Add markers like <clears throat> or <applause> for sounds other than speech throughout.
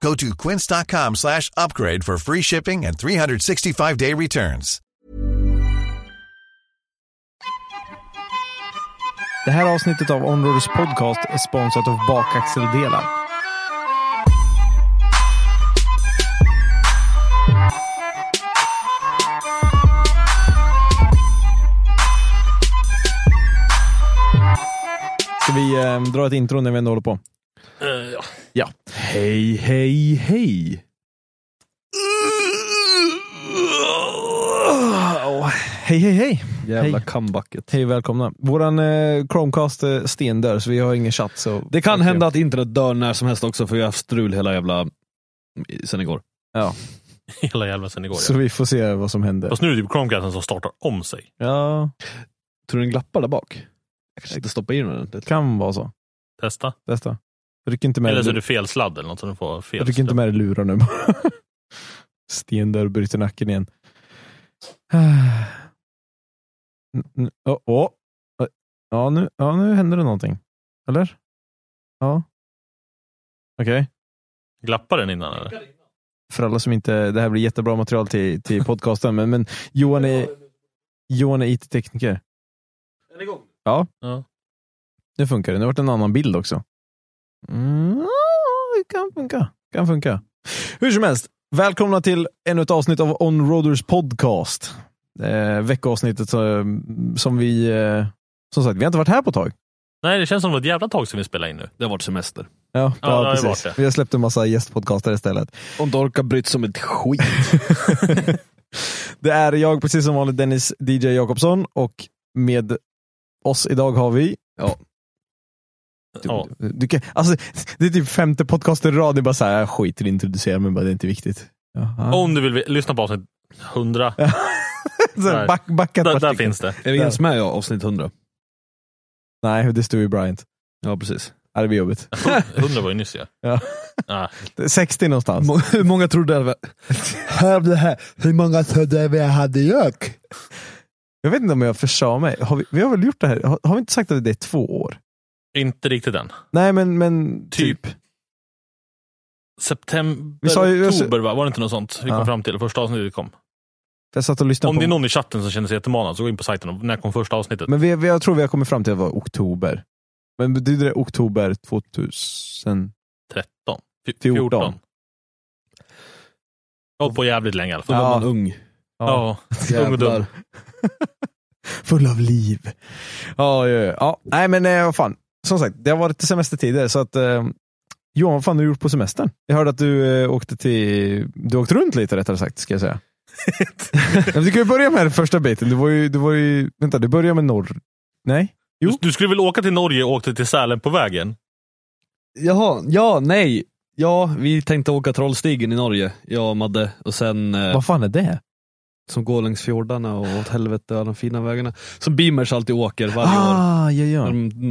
Go to quince.com slash upgrade for free shipping and 365-day returns. Det här avsnittet av Onroaders podcast är sponsrat av Bakaxeldelar. Ska vi eh, dra ett intro när vi ändå håller på? Ja. Hej, hej, hej. Åh, hej, hej, hej. Jävla Hej. comebacket. Hej välkomna. Våran eh, Chromecast är stendör så vi har ingen chatt. Så Det kan hända att internet dör när som helst också för jag har haft strul hela jävla... Sen igår. Ja, <laughs> Hela jävla sen igår. så Ja. vi får se vad som händer. Fast nu är det typ Chromecasten som startar om sig. Ja, Tror du den glappar där bak? Jag kanske inte stoppar in den ordentligt. kan vara så. Testa. Testa. Ryck inte med Eller så är det fel sladd eller något som du får fel. Ryck inte med dig lurar nu. <laughs> Stendör bryter nacken igen. <sighs> Åh, åh. Ja, nu, ja, nu händer det någonting. Eller? Ja. Okej. Glappar den innan eller? För alla som inte, det här blir jättebra material till, till podcasten, men, men Johan är, Johan är IT-tekniker. Är igång? Ja. Ja. Nu funkar det. Nu har det varit en annan bild också. Mm, det kan funka. Kan funka. Hur som helst, välkomna till ännu ett avsnitt av Onroaders podcast. Eh, veckoavsnittet som, som vi, eh, som sagt, vi har inte varit här på ett tag. Nej, det känns som det var ett jävla tag sedan vi spelade in nu. Det har varit semester. Ja, Ja, ju precis. varit det. Vi har släppt en massa gästpodcaster istället. Och inte orkar bryt som ett skit. <laughs> det är jag, precis som vanligt, Dennis DJ Jakobsson och med oss idag har vi Ja. Du, Ja. du, du kan, alltså, det är typ femte podcasten i rad, det är bara såhär, jag skiter i att introducera mig, bara, det är inte viktigt. Ja. Om du vill vi- lyssna på avsnitt 100, <laughs> Så här, där. back, backa ett där, där finns det. Är vi ens med i avsnitt 100? Nej, det står ju Bryant. Ja, precis. Ja, det blir jobbigt. <laughs> 100 var ju nyss ja. <laughs> Ja. Ah, Det är 60 någonstans. Må- Hur många tror du det här. Hur många trodde vi hade jag? Jag vet inte om jag försa mig. Har vi, vi har väl gjort det här? Har, har vi inte sagt att det är två år? Inte riktigt än. Nej, men, men Typ. September, Vi sa ju- oktober va? Var det inte något sånt vi kom Ja. fram till? Första avsnittet kom. Jag satt och lyssnade Om på... det är någon i chatten som känner sig jättemanad så gå in på sajten och när kom första avsnittet? Men vi, vi, jag tror vi har kommit fram till att det var oktober. Men betyder det oktober 2000? 13? Fy- 14. 14. Jag har på jävligt länge i alla Då fall. var Ja. man ung. Ja, <laughs> ung och dum. <laughs> Full av liv. Ja, ja, ja. ja. Nej, men eh, vad fan. Som sagt, det har varit semestertider så att eh, Johan, vad fan har du gjort på semestern? Jag hörde att du eh, åkte till, du åkte runt lite rättare sagt, ska jag säga. <laughs> Men vi kan ju börja med den första biten. Du var ju, du var ju, vänta, du började med norr. Nej? Jo. Du, du skulle väl åka till Norge och åkte till Sälen på vägen? Jaha, ja, nej. Ja, vi tänkte åka Trollstigen i Norge, jag och Madde. Och sen eh, Vad fan är det? Som går längs fjordarna och åt helvete och alla de fina vägarna. Som Beamers alltid åker varje år. Ah, ja, När ja.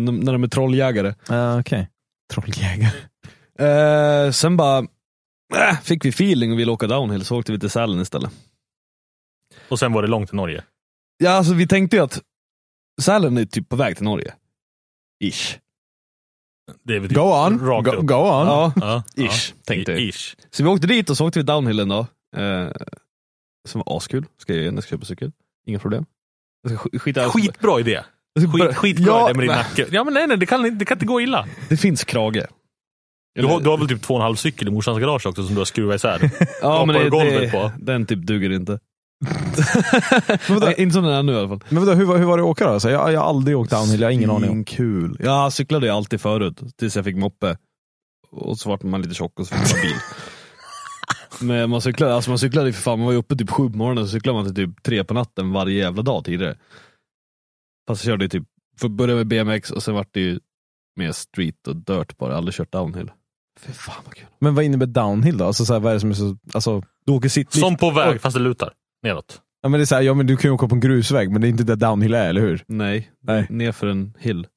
de, när de är trolljägare. Ah, Okej. Trolljägare. Eh, sen bara äh, fick vi feeling och ville åka downhill, så åkte vi till Sälen istället. Och sen var det långt till Norge. Ja, alltså vi tänkte ju att Sälen är typ på väg till Norge. Ish. Typ Go on. Go, go on. Ja, Ja, ish, ja. tänkte jag. Ish. Så vi åkte dit och så åkte vi downhill en dag. Eh, Som var askul. Ska jag jag ska köpa cykel. Inga problem. Jag ska sk- skita Skitbra idé. jag ska börja- Skit, skitbra ja, idé med din men nacke. Ja men nej, nej det, kan, det kan inte gå illa. Det finns krage. Du har, du har väl typ två och en halv cykel i morsans garage också som du har skruvat isär? <laughs> ja, men det, golvet det, på. Den typ duger inte. <laughs> vadå? Nej, inte som den är nu i alla fall. Men vadå, hur, var- hur var det att åka då? Alltså, jag, jag har aldrig åkt downhill, jag har ingen aning om. kul. Jag cyklade ju alltid förut, tills jag fick moppe. Och så vart man lite tjock och så fick man bil. Men man cyklade, alltså man cyklade för fan, man var ju uppe typ sju på morgonen, så cyklade man till typ tre på natten varje jävla dag tidigare. Fast jag körde ju typ, för börja med BMX och sen vart det ju mer street och dirt bara, aldrig kört downhill. Fy fan vad kul. Men vad innebär downhill då? Alltså, så här, vad är det som är så... Alltså, Du åker sittlift. Som på väg fast det lutar neråt. ja, men det är så här, ja, men du kan ju åka på en grusväg, men det är inte det downhill är, eller hur? Nej, Nej. ner för en hill.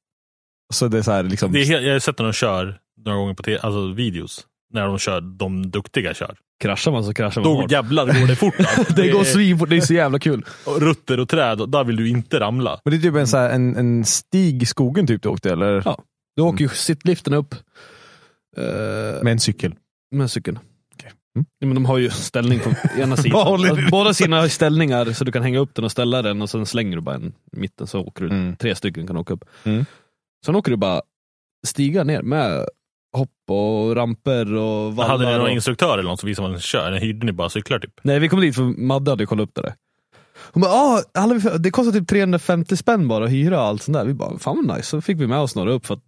Så det är så här, liksom... Det är helt, jag har sett när de kör några gånger på te, alltså videos. När de kör, de duktiga kör. Kraschar man så kraschar man Då hårt. jävlar går det fort. Alltså. <laughs> Det går svinfort, det är så jävla kul. <laughs> och rutter och träd, och där vill du inte ramla. Men det är typ en, så här, en, en stig i skogen typ du åkte, eller? Ja. Du åker ju sittliften upp. Uh, Med en cykel. med cykeln. Mm. Ja, men de har ju ställning på ena sidan. <laughs> Alltså, båda sidorna har ställningar så du kan hänga upp den och ställa den och sen slänger du bara en i mitten så åker du. Mm. Tre stycken kan åka upp. Mm. Sen åker du bara stiga ner med hopp och ramper och vallar. Hade ni någon och... instruktör eller något som visade hur man kör? Eller hyrde ni bara cyklar typ? Nej vi kom dit för Madde hade kollat upp det där. Hon bara, ah, det kostar typ 350 spänn bara att hyra och allt sånt där. Vi bara, fan vad nice. Så fick vi med oss några upp för att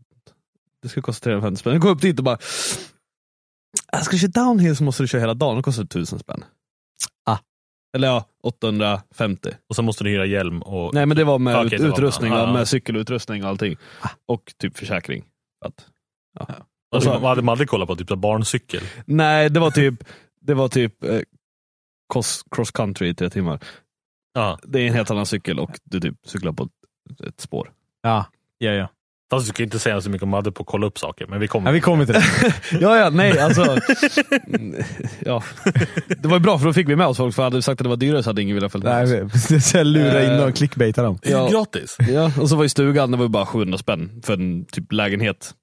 det skulle kosta 350 spänn. Vi kom upp dit och bara, jag ska köra downhill så måste du köra hela dagen, det kostar 1000 spänn. Ah. Eller ja, 850. Och sen måste du hyra hjälm och... Nej men det var med det var- utrustning, ja, ja, ja. med cykelutrustning och allting. Och typ försäkring. Att, ja. Och så Och så- hade man aldrig kollat på typ barncykel. Nej, det var typ, det var typ eh, cross, cross country i tre timmar. Ja. Det är en helt annan cykel och du typ cyklar på ett, ett spår. Ja, ja, ja. Fast du ska inte säga så mycket om Madde på att kolla upp saker, men vi kommer. ja vi kommer till det. <laughs> Ja, ja, nej alltså. <laughs> ja. Det var ju bra för då fick vi med oss folk, för hade vi sagt att det var dyrare så hade ingen velat följa med Nej, så jag <laughs> lura in Eh, och clickbaita dem. Det är Ja. gratis. Ja, och så var ju stugan, det var ju bara 700 spänn för en typ lägenhet.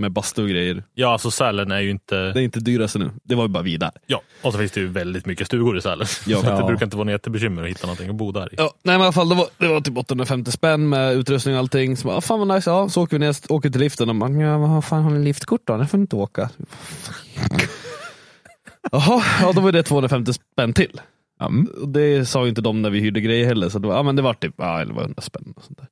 Med bastu och grejer. Ja, alltså Sälen är ju inte... Det är inte dyraste nu. Det var ju bara vi där. Ja, och så finns det ju väldigt mycket stugor i Sälen. Ja. <laughs> Så det Ja. brukar inte vara något jättebekymmer att hitta någonting att bo där i. Ja, nej men i alla fall, det var, det var typ 850 spänn med utrustning och allting. Så bara, ah, fan vad nice, ja. Så åker vi ner, åker till liften och bara, ja vad fan har ni liftkort då? Det får ni inte åka. <laughs> Jaha, ja då var det 250 spänn till. Mm. Det sa ju inte de när vi hyrde grejer heller, så det var, ja, men det var typ ja, 1100 spänn. Och sånt där.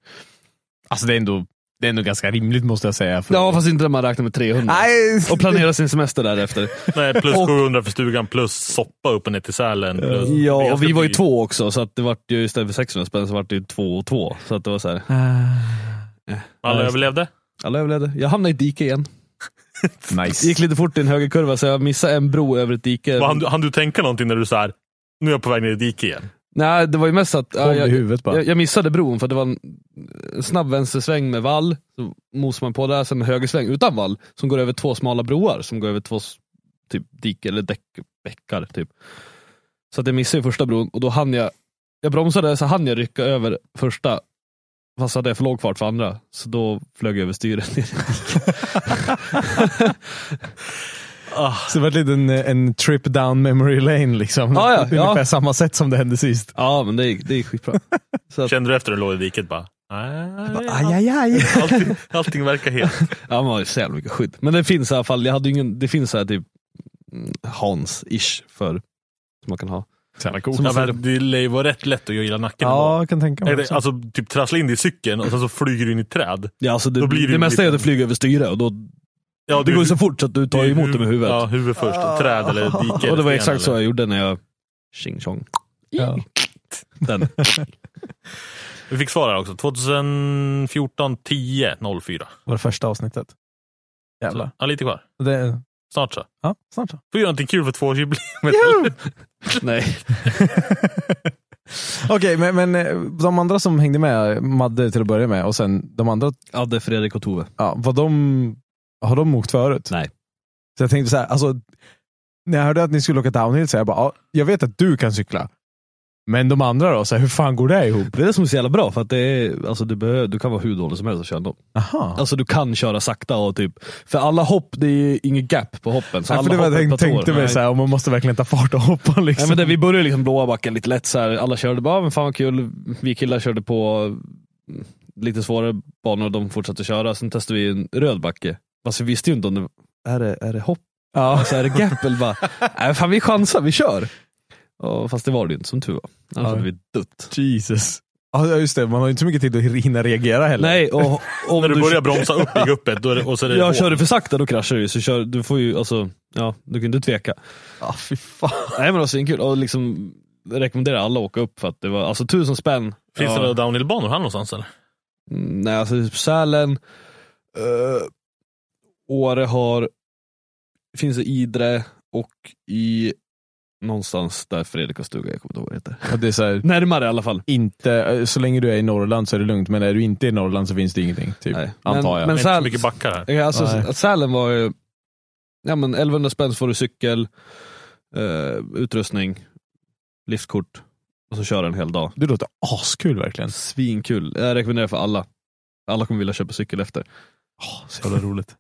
Alltså det är, ändå, det är ändå ganska rimligt måste jag säga. För... Ja fast inte när man räknar med 300. Nej! Och planerar sin semester därefter. <laughs> Nej, plus Och- 700 för stugan, plus soppa upp och ner till Sälen. Plus Ja, och vi var ju två också, så att det var ju istället för 600 spänn så var det ju två och två. Så att det var så här, Alla Ja, överlevde? alla överlevde. Jag hamnade i dike igen. <laughs> Nice. gick lite fort i en högerkurva så jag missade en bro över ett dike. Hann, du- du tänka någonting när du så här, nu är jag på väg ner i diket igen? Nej, det var ju mest att ja, jag, jag, jag missade bron för det var en en snabb vänstersväng med vall, så mosade man på där, sen en högersväng utan vall som går över två smala broar som går över två typ dike eller däckbäckar. Typ. Så att jag missade första bron och då hann jag, jag bromsade så hann jag rycka över första Fast hade jag för låg fart för andra, så då flög jag över styret ner <laughs> <laughs> diket. Så det var lite en, en trip down memory lane liksom. Ja, ja, <laughs> Ungefär ja. samma sätt som det hände sist. Ja, men det gick, det gick skitbra. <laughs> Så att, Kände du efter att du låg i diket bara, nej, Aj, aj, aj. <laughs> allting, allting verkar helt... ja, man har ju så jävla mycket skydd. Men det finns i alla fall, jag hade ju ingen, det finns så här typ mm, Hans-ish för som man kan ha. Så jävla coolt. Ja, det lär ju vara rätt lätt att gilla nacken. Ja, jag kan tänka mig. Också. alltså typ trassla in dig i cykeln och sen så flyger du in i träd. Ja, alltså det, Då blir det det, ju mesta är att du flyger över styre och då, Ja, det går ju så fort så att du tar emot det med huvudet. Ja, huvudet först. och Träd eller dike. och det var exakt så jag gjorde när jag tjing tjong. Ja. Den. <laughs> Vi fick svar här också. 2014 10 04. var det första avsnittet. Så, Jävlar. ja, lite kvar. Det, Snart så. ja, snart så. Får göra någonting kul för tvåårsjubileet. <laughs> Nej. <laughs> Okej, men, men eh, de andra som hängde med, Madde till att börja med, och sen de andra, Adde, Fredrik och Tove. ja, var de, har de åkt förut? Nej. Så jag tänkte så här, alltså, när jag hörde att ni skulle åka downhill så jag bara, ja, jag vet att du kan cykla. Men de andra då, så här, hur fan går det ihop? Det är det som är så jävla bra, för att det är, alltså du, behöver, du kan vara hur dålig som helst och köra dem. Aha. Alltså du kan köra sakta och typ, för alla hopp, det är inget gap på hoppen. Så Ja, alla för det var, jag tänkte, mig Nej. såhär, om man måste verkligen ta fart och hoppa liksom. Nej, men det, vi började liksom blåa backen lite lätt, så här. alla körde bara, men fan vad kul. Vi killar körde på lite svårare banor och de fortsatte köra. Sen testade vi en röd backe. Fast vi visste ju inte om det är det, är det hopp, ja. alltså, är det gap <laughs> eller bara, nej fan vi chansar, vi kör. Och, fast det var det ju inte som tur var. Annars Ja. hade vi dött. Jesus. Ja just det, man har ju inte så mycket tid att hinna reagera heller. Nej, och <laughs> om När du börjar bromsa upp i guppet då är det, och så är det Jag hål. kör du för sakta då kraschar du, så kör, du får ju, alltså, ja, du kan inte tveka. Ja, fy fan. Nej men det var svinkul, och liksom rekommenderar alla att åka upp för att det var alltså tusen spänn. Finns ja. det några downhillbanor här någonstans eller? Mm, Nej alltså Sälen, uh, Åre har, finns i Idre och i någonstans där Fredrik har stuga, jag kommer inte ihåg vad det heter. Ja, det är så här, Närmare i alla fall. inte, eh, så länge du är i Norrland så är det lugnt, men är du inte i Norrland så finns det ingenting. Typ, Nej. antar jag. men- Det är inte Säl- så mycket backar här. Ja, Alltså, Nej. att Sälen var ju, ja men 1100 spänn så får du cykel, eh, utrustning, liftkort och så kör en hel dag. det låter askul verkligen. Svinkul. Jag rekommenderar för alla. Alla kommer vilja köpa cykel efter. Åh, så jävla roligt.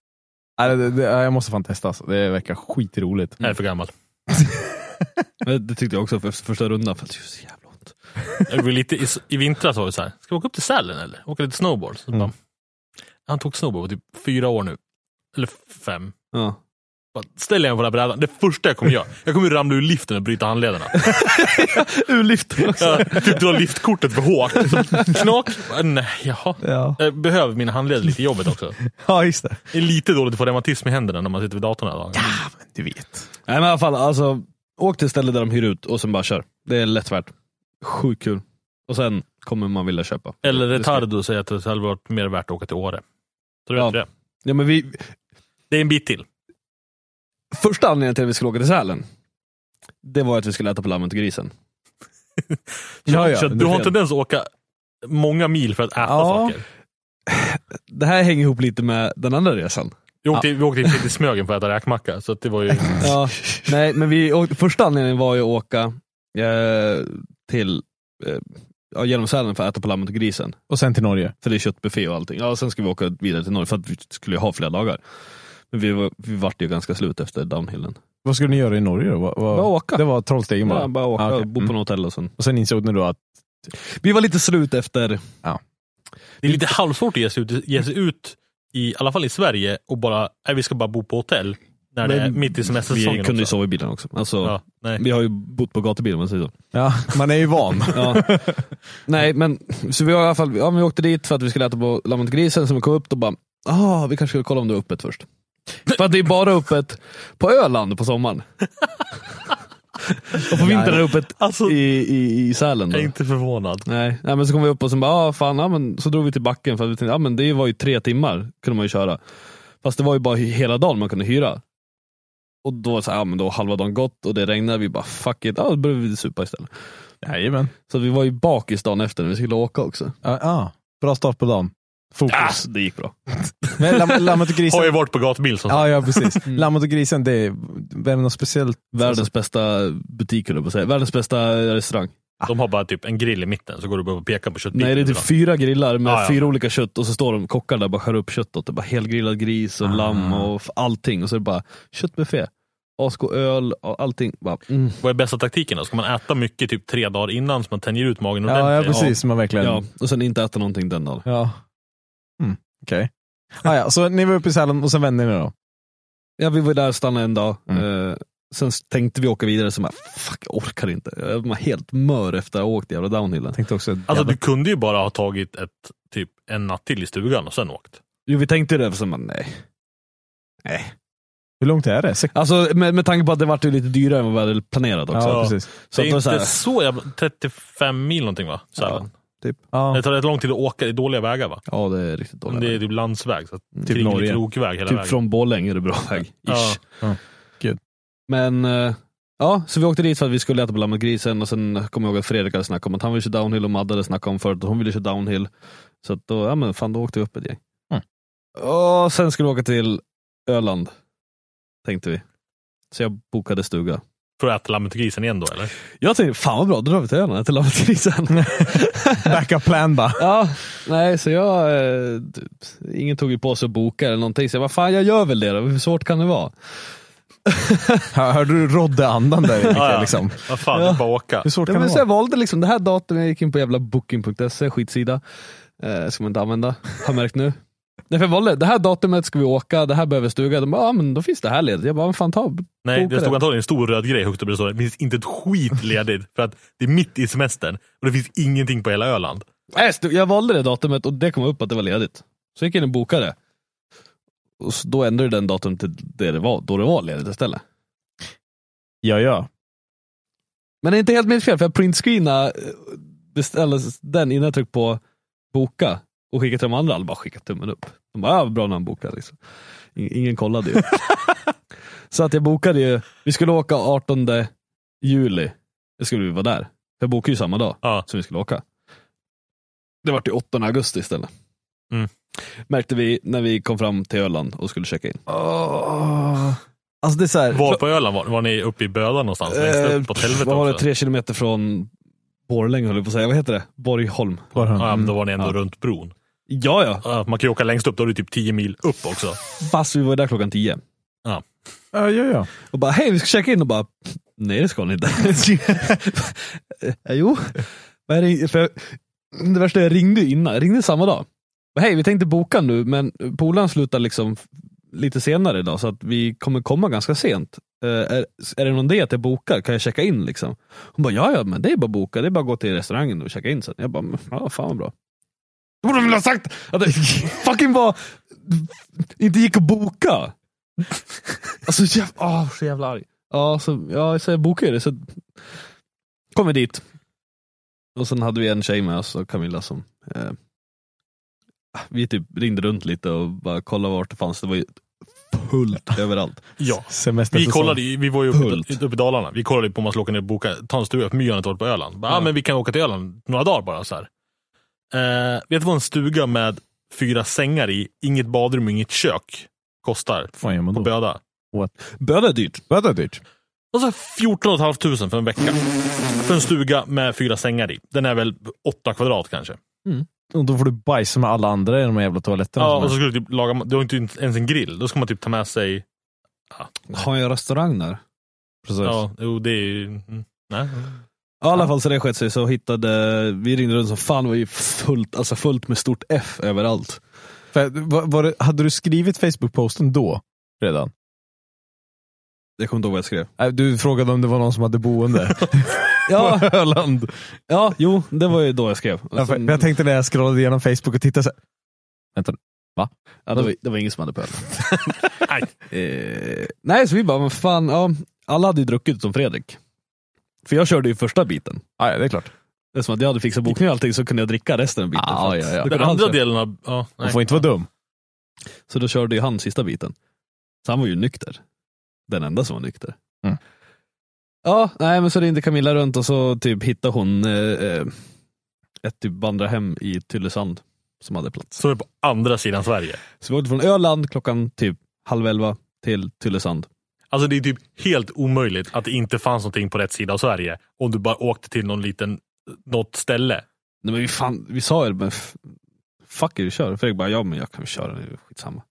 Nej, det, det, jag måste fan testa alltså. Det verkar skitroligt. Jag är för gammal. <laughs> Men Det tyckte jag också efter första rundan, för det är så jävla ont. Var lite, i, I vintras var det så här, ska vi åka upp till Sälen eller? Åka lite snowboard? Så Mm. bara, han tog snowboard typ fyra år nu. Eller fem. Ja. Ställer jag mig på den här brädan, det första jag kommer göra, jag kommer ju ramla ur liften och bryta handlederna. <laughs> Ur liften också. Jag typ dra liftkortet för hårt. Knak. Nej, jaha. Ja. Jag behöver mina handleder lite i jobbet också. <laughs> ja, just det. Det är lite dåligt att få reumatism i händerna när man sitter vid datorn hela dagen. Du vet. Nej men i alla fall, alltså, åk till stället där de hyr ut och sen bara kör. Det är lätt värt. Sjukt kul. Och sen kommer man vilja köpa. Eller retardo säger att det hade varit mer värt att åka till Åre. Så du Ja. det. Ja, men vi, Det är en bit till. Första anledningen till att vi skulle åka till Sälen, det var att vi skulle äta på lammet och grisen. <laughs> Ja, ja. Så du har en tendens att åka många mil för att äta Ja. saker. Det här hänger ihop lite med den andra resan. Vi åkte, vi åkte till Smögen för att äta räkmacka, så att det var ju... <laughs> Ja, nej, men vi åkte, första anledningen var ju att åka eh, till eh, ja, genom Sälen för att äta på lammet och grisen. Och sen till Norge. För det är köttbuffé och allting. Ja, och sen ska vi åka vidare till Norge för att vi skulle ha flera dagar. Men vi, var, vi vart ju ganska slut efter downhillen. Vad skulle ni göra i Norge då? Vad, vad, Bara åka. Det var Trollstegen bara? Ja, bara åka Ah, och bo på Mm. något hotell och sen. Och sen insåg ni då att Vi var lite slut efter, Det är lite halvsvårt att ge sig ut, ge sig ut i, i alla fall i Sverige, och bara, nej, vi ska bara bo på hotell. När det är Men mitt i vi semestersäsongen kunde ju sova i bilen också. Alltså, Ja, nej. Vi har ju bott på gatubil om man säger så. ja, man är ju van. <laughs> Ja. Nej men, så vi, var i alla fall, ja, vi åkte dit för att vi skulle äta på lammet och grisen, sen vi kom upp då bara, ah, vi kanske skulle kolla om det är öppet först. För att det är bara öppet på Öland på sommaren. och på vintern är det öppet Alltså- i, i, i Sälen. Jag Då. är inte förvånad. Nej, nej, men så kom vi upp och sen bara, ah, fan, ja, men, så drog vi till backen för att vi tänkte, ah, men det var ju tre timmar kunde man ju köra. Fast det var ju bara hela dagen man kunde hyra. Och då var så här, ja, men då halva dagen gått och det regnade, vi bara fuck it, ja, då började vi supa istället. Jajamän. Så vi var ju bakis dagen efter när vi skulle åka också. Ja, ja. Bra start på dagen. Fokus. Alltså, det gick bra. <laughs> Men lam, lammet och grisen. Har ju varit på gatubil som sagt. Ja, ja precis. Lammet och grisen, det är, det är något speciellt. Världens bästa butik jag på säga. Världens bästa restaurang. De har bara typ en grill i mitten, så går du bara och pekar på köttbiten. Nej det är typ fyra grillar med Ja, ja. fyra olika kött och så står de kockar där och bara skär upp kött åt det. Bara helgrillad gris och Ah. lamm och allting. Och så är det bara köttbuffé. Asko öl och allting. Bara, mm. Vad är bästa taktiken då? Ska man äta mycket typ tre dagar innan så man tänjer ut magen Ja, ja ordentligt? precis. Man verkligen... Ja, och sen inte äta någonting den dagen. Ja. Mm, Okej. Ah, ja, så ni var uppe i Sälen och sen vände ni då? Ja, vi var där och stannade en dag. Mm. Eh, sen tänkte vi åka vidare, så bara, fuck jag orkar inte. Jag var helt mör efter att ha åkt jävla downhillen. Tänkte också, Alltså du kunde ju bara ha tagit ett, typ en natt till i stugan och sen åkt. Jo vi tänkte det, för sen bara, nej. Nej. hur långt är det? Sex... Alltså med, med tanke på att det vart ju lite dyrare än vad vi hade planerat också. Ja, precis. Så det att är då så inte här, så jävla... 35 mil någonting va? Sälen. Ja. Det tar rätt lång tid att åka i dåliga vägar va? ja det är riktigt Men dåligt. det är typ landsväg, så Typ typ Norge. krokväg hela Typ vägen. från Borlänge är det bra väg. Ja. Ish. Ja. Gud. Men eh, ja, så vi åkte dit för att vi skulle äta på Lammet grisen och sen kom jag ihåg att Fredrik hade snackat om att han ville köra downhill och Madde hade snackat om förut att hon ville köra downhill. Så att då, ja men fan då åkte vi upp ett gäng. Mm. Och sen skulle vi åka till Öland, tänkte vi. Så jag bokade stuga. För att äta lammet och grisen igen då eller? Jag tänkte, fan vad bra, då drar vi till Öland till Lammetgrisen. <laughs> Backup plan bara. ja, nej så jag, eh, typ, ingen tog ju på sig att boka eller någonting, så jag bara, fan jag gör väl det då, hur svårt kan det vara? <laughs> Hör- Hörde du Rodde-andan där? Mikael, Ja, ja. Liksom? Vad fan, det är bara åka. Hur svårt Ja, kan men det så jag vara? valde liksom det här datumet, jag gick in på jävla booking.se, skitsida. Eh, ska man inte använda, har jag märkt nu. Nej, för jag valde, det här datumet ska vi åka, det här behöver stuga. De bara, ja men då finns det här ledigt. Jag bara, fan ta, Nej, det stod antagligen en stor röd grej högt uppe. Det finns inte ett skit ledigt. för att det är mitt i semestern och det finns ingenting på hela Öland. Nej, jag valde det datumet och det kom upp att det var ledigt. Så jag gick in och bokade. Och då ändrade den datum till det det var, då det var ledigt istället. Ja, ja. Men det är inte helt mitt fel, för jag printscreenade eh, den innan jag tryckte på boka och skickade till de andra, alla bara skickat tummen upp. De bara, ja bra när han bokade. Liksom. In- Ingen kollade ju. <laughs> så att jag bokade ju, vi skulle åka 18 juli, det skulle vi vara där. Jag bokade ju samma dag Ja. som vi skulle åka. Det var till 8 augusti istället. Mm. Märkte vi när vi kom fram till Öland och skulle checka in. Åh. Alltså det är så här, Var på Öland var, var ni uppe i Böda någonstans? Eh, upp på Vad var det, tre kilometer från Borlänge höll jag på att säga, vad heter det? Borgholm. Ja, men då var ni ändå Ja. runt bron. Ja, ja. Ja, Man kan ju åka längst upp, då är det typ 10 mil upp också. Fast vi var där klockan tio. ja, ja, ja. Och bara, hej vi ska checka in och bara, nej det ska ni inte. <laughs> eh, jo. Men jag ring- för det värsta, jag ringde innan, jag ringde samma dag. Hej vi tänkte boka nu, men polaren slutar liksom lite senare idag, så att vi kommer komma ganska sent. Eh, är, är det någon idé att jag bokar? Kan jag checka in liksom? Hon bara, ja ja, men det är bara att boka, det är bara att gå till restaurangen och checka in sen. Jag bara, "Men, ja fan vad bra. Då borde de väl ha sagt att det <laughs> fucking var, inte gick att boka. Alltså jäv, åh, så jävla arg. Ja, så, ja, så jag bokade det. Så kom vi dit. Och sen hade vi en tjej med oss, Camilla, som eh, vi typ ringde runt lite och bara kollade vart det fanns. Det var fullt <laughs> överallt. Ja. Semester Vi kollade, ju- vi var ju uppe, uppe i Dalarna. Vi kollade på om man skulle åka ner och boka, ta en stuga, för My har inte varit på Öland. Bara, Ja. ah, men vi kan åka till Öland några dagar bara. Så här. Eh, vet du vad en stuga med fyra sängar i, inget badrum, inget kök kostar Fan på? Böda? Böda är dyrt. Vad är dyrt? Och så 14 500 för en vecka. För en stuga med fyra sängar i. Den är väl 8 kvadrat kanske. Och då får du bajsa med alla andra i de här jävla toaletterna. Ja, och så är- skulle du typ laga, du har inte ens en grill. Då ska man typ ta med sig... Har jag restaurang där? Precis. Ja, jo det är ju... mm, Nej. Ja, I alla fall så det skett sig så hittade, vi ringde runt som fan, det var ju fullt, alltså fullt med stort F överallt. För, var, var det, hade du skrivit Facebook-posten då? Redan? Jag kommer inte ihåg vad jag skrev. Du frågade om det var någon som hade boende <laughs> <laughs> Ja, på Öland. ja, jo, det var ju då jag skrev. Ja, för, jag tänkte när jag scrollade igenom Facebook och tittade så här, Vänta nu. Ja, det, var, det var ingen som hade på Öland. <laughs> Nej. eh, nej, så vi bara, men fan, ja, alla hade ju druckit utom Fredrik. För jag körde ju första biten. Ja, ja, det är klart. Det är som att jag hade fixat bokning och allting så kunde jag dricka resten av biten. Att- ja, ja. Den andra delen av... Ja, Man får inte vara dum. Så då körde ju han sista biten. Så han var ju nykter. Den enda som var nykter. Mm. Ja, nej men så ringde Camilla runt och så typ hittade hon eh, eh, ett typ vandrarhem i Tylösand som hade plats. Som är på andra sidan Sverige. Så vi åkte från Öland klockan typ halv elva till Tylösand. Alltså det är typ helt omöjligt att det inte fanns någonting på rätt sida av Sverige. Om du bara åkte till någon liten, något ställe. Nej men vi, fan, vi sa ju det, men fuck it, vi kör. Fredrik bara, ja men jag kan köra, det är skitsamma.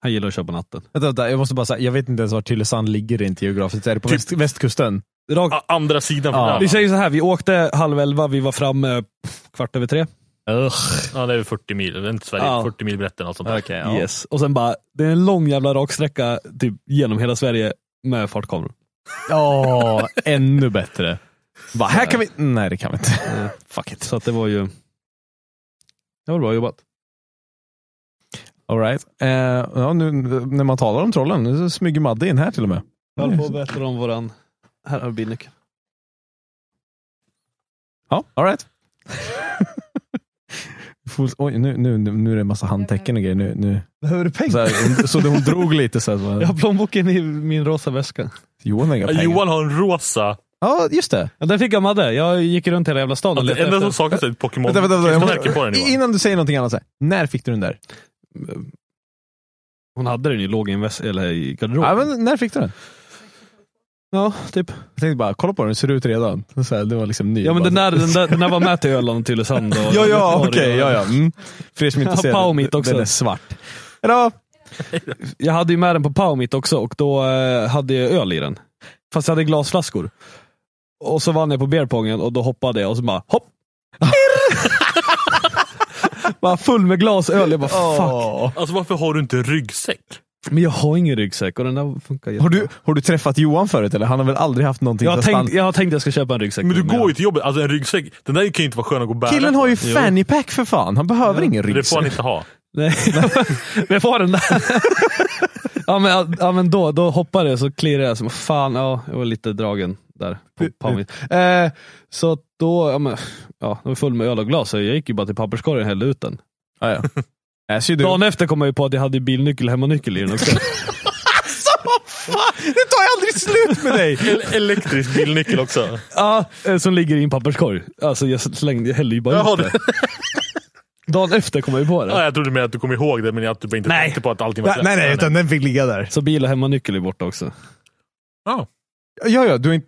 Han gillar att köra på natten. Vänta, vänta, jag måste bara säga, jag vet inte ens var Tylösand ligger rent geografiskt. Är det på Typ- väst, västkusten? Rakt, A- Andra sidan från Ja. Vi säger så här, vi åkte halv elva, vi var framme pff, kvart över tre. Ja, det är 40 mil, det är inte Sverige, Ja. 40 mil brett eller något sånt där. Okej, ja. Yes. Och sen bara, det är en lång jävla raksträcka typ, genom hela Sverige med fartkameror. Ja, ännu bättre. Va, här kan vi... Nej, det kan vi inte. Eh, Fuck it. Så att det var ju... Det var bra jobbat. All right. Eh, ja, nu, när man talar om trollen, nu smyger Madde in här till och med. Jag håller på att berätta om våran... Här har vi nyckeln. Ja, all right. <laughs> Full, oj, nu, nu, nu är det en massa handtecken och grejer. Nu, nu. Behöver du pengar? Så, här, så hon drog lite så här. Så, Jag har plånboken i min rosa väska. Johan har inga Ja, pengar. Johan har en rosa. Ja, just det. Ja, den fick jag Madde. Jag gick runt hela jävla stan och Det letade enda som saknas är ett Pokémon Vänta, vänta, vänta. Innan du säger någonting annat, så här, när fick du den där? Hon hade den ju låg i en eller i garderoben. Ja, men när fick du den? Ja, typ. Jag tänkte bara, kolla på den, den ser ut redan. Så här, det var liksom ny. Ja men den där, den där, den där var med till Öland och Tylösand. Och, Ja, ja, okej. ja, ja. Mm. För er som inte ser Powermeet den, också. den är svart. Hejdå! Jag hade ju med den på Powermeet också och då eh, hade jag öl i den. Fast jag hade glasflaskor. Och så vann jag på beerpongen och då hoppade jag och så bara hopp! <laughs> bara full med glas öl. Jag bara fuck. Åh. Alltså varför har du inte ryggsäck? Men jag har ingen ryggsäck och den där funkar Har, du, har du träffat Johan förut eller? Han har väl aldrig haft någonting jag, har tänkt, jag har tänkt att jag ska köpa en ryggsäck. Men du går ju till jobbet, alltså en ryggsäck, den där kan ju inte vara skön att gå och bära. Killen har ju fanny pack för fan. Han behöver ingen Men Det får ryggsäck. han inte ha. Nej, <laughs> men jag får den där. <laughs> ja, men, ja men då, då hoppade jag så klirrade jag som fan, ja, jag var lite dragen där. På, på. Eh, så då, ja men, ja, det var full med öl och glas, så jag gick ju bara till papperskorgen och hällde ut den. Ja, ja. <laughs> Äh, du... Dagen efter kom jag ju på att jag hade bilnyckel hemmanyckel i den också. <laughs> Alltså vad fan! Det tar ju aldrig slut med dig! <laughs> El- elektrisk bilnyckel också. ja, eh, som ligger i en papperskorg. Alltså jag slängde, jag hällde ju bara ut det. Dagen efter kom jag ju på det. Ja, jag trodde mer att du kom ihåg det, men att du bara inte Nej. tänkte på att allting var nej, nej, nej, utan den fick ligga där. Så bil och hemmanyckel är borta också. Ja. Ja, ja, du har inte...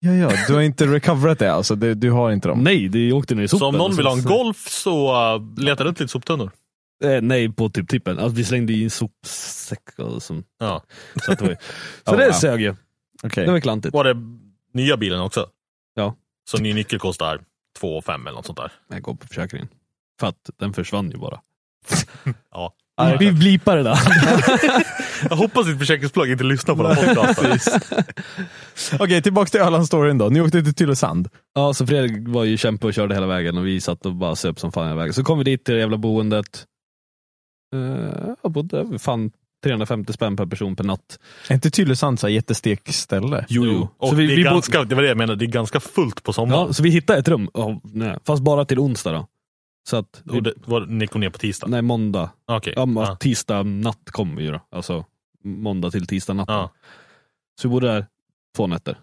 Ja, ja, du har inte recoverat det alltså. Du, du har inte dem. Nej, det åkte ner i sopen. Så om någon vill ha en golf så uh, leta runt lite soptunnor. Eh, nej, på typ tippen. Alltså, vi slängde i en sopsäck. Och som, Ja. så att det var, <laughs> så Oh, det wow. sög ju. Okej. Det var klantigt. Var det nya bilen också? Ja. Så ny nyckel kostar 2 5 eller något sånt där. Jag går på försäkringen. För att den försvann ju bara. <laughs> Ja. Vi blipar det där. <laughs> Jag hoppas ditt försäkringsbolag inte lyssnar på den här podcasten. <laughs> Okej, tillbaka till Ölandsstoryn då. Ni åkte till Tylösand. ja, så Fredrik var ju kämpe och körde hela vägen och vi satt och bara söp som fan hela vägen. Så kom vi dit till det jävla boendet. Uh, jag bodde fan 350 spänn per person per natt. Är inte Tylösand så här jättestekställe? Jo, jo. Och Så vi, det, är vi bod- ganska, det var det jag menade, det är ganska fullt på sommaren. ja, så vi hittade ett rum, oh, nej, fast bara till onsdag då. Så att, Och det var, ni kom ner på tisdag? nej måndag. Okej. Ja, Ja. Tisdag natt kom vi ju då. Alltså måndag till tisdag natt. Ja. Så vi bodde där två nätter.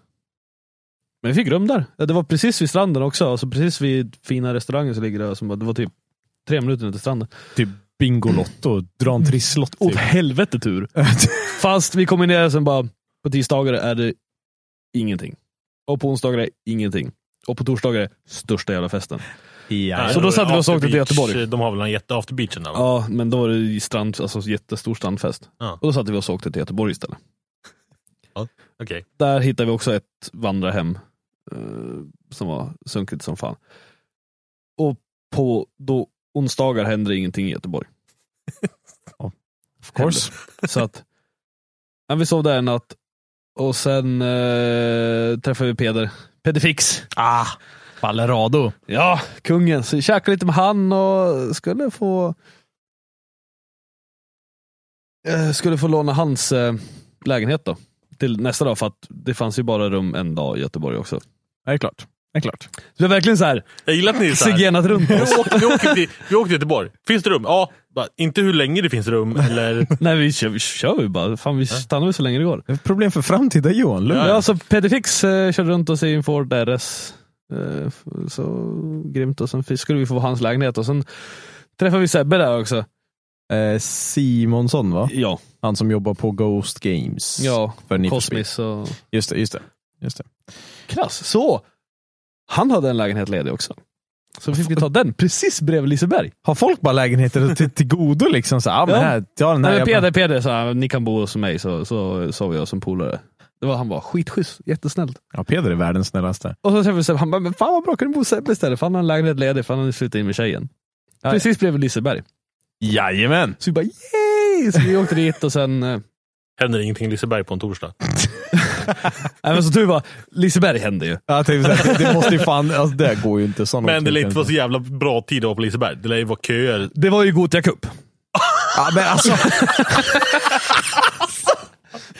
Men vi fick rum där. Det var precis vid stranden också. Alltså precis vid fina restaurangen som ligger där. Som det var typ tre minuter ner till stranden. Typ Bingolotto, dra en trisslott. Åt Typ. helvete tur. <laughs> Fast vi kom ner och sen bara, på tisdagar är det ingenting. Och på onsdagar är det ingenting. Och på torsdagar är det största jävla festen. Ja, Så då satte vi oss och åkte till Göteborg. Beach, De har väl en jätte after beachen där va? Ja, men då var det i strand, alltså jättestor strandfest. Ja. Och då satte vi oss och åkte till Göteborg istället. Okej. Där hittade vi också ett vandrarhem eh, som var sunkigt som fan. Och på då, onsdagar hände det ingenting i Göteborg. <laughs> of course. Så att, ja, vi sov där en natt och sen eh, träffade vi Peder. Peder Fix. Ah, Ballerado. Ja, kungen. Så vi käkade lite med han och skulle få eh, skulle få låna hans eh, lägenhet då. Till nästa dag för att det fanns ju bara rum en dag i Göteborg också. Så Det är klart. Det är klart. vi har verkligen så här Jag gillar att ni är så här. oxygenat runt <laughs> Vi oss. åkte, vi, åkte till, vi åkte till Göteborg. Finns det rum? Ja. Bara, inte hur länge det finns rum eller... <laughs> Nej vi kör, vi kör ju bara. Fan vi stannar väl så länge det går. Det är problem för framtida Johan. Lugn. Ja, alltså Peder Fix eh, körde runt oss i en Ford RS. Eh, så grymt. Och sen skulle vi få hans lägenhet och sen träffade vi Sebbe där också. Eh, Simonsson va? Ja, Han som jobbar på Ghost Games. ja För. Cosmis och Just det, just det. Just det. Krass. Så, han hade en lägenhet ledig också. Så fick vi ta den precis bredvid Liseberg. Har folk bara lägenheter till, till godo liksom? Så, ah, men Ja. här, den här Nej, Peder, Peder sa ni kan bo hos mig, så, så sov jag som polare. Det var, han var skitschysst, jättesnällt. Ja, Peder är världens snällaste. Och så träffade vi Sebbe, han bara, men fan vad bra, kan du bo hos Sebbe istället? För han har en lägenhet ledig, för han hade slutat in med tjejen. Ja, Precis bredvid Liseberg. Jajamän! Så vi bara yay! Så vi åkte dit och sen, eh, Händer ingenting i Liseberg på en torsdag? <laughs> nej men så tur var, Liseberg hände ju. Jag tänkte det, det måste ju fan, alltså, det går ju inte. Sån Men det lär inte vara så jävla bra tid att vara på Liseberg. Det lär ju vara köer. Det var ju Gothia Cup. Ja, men alltså. <laughs>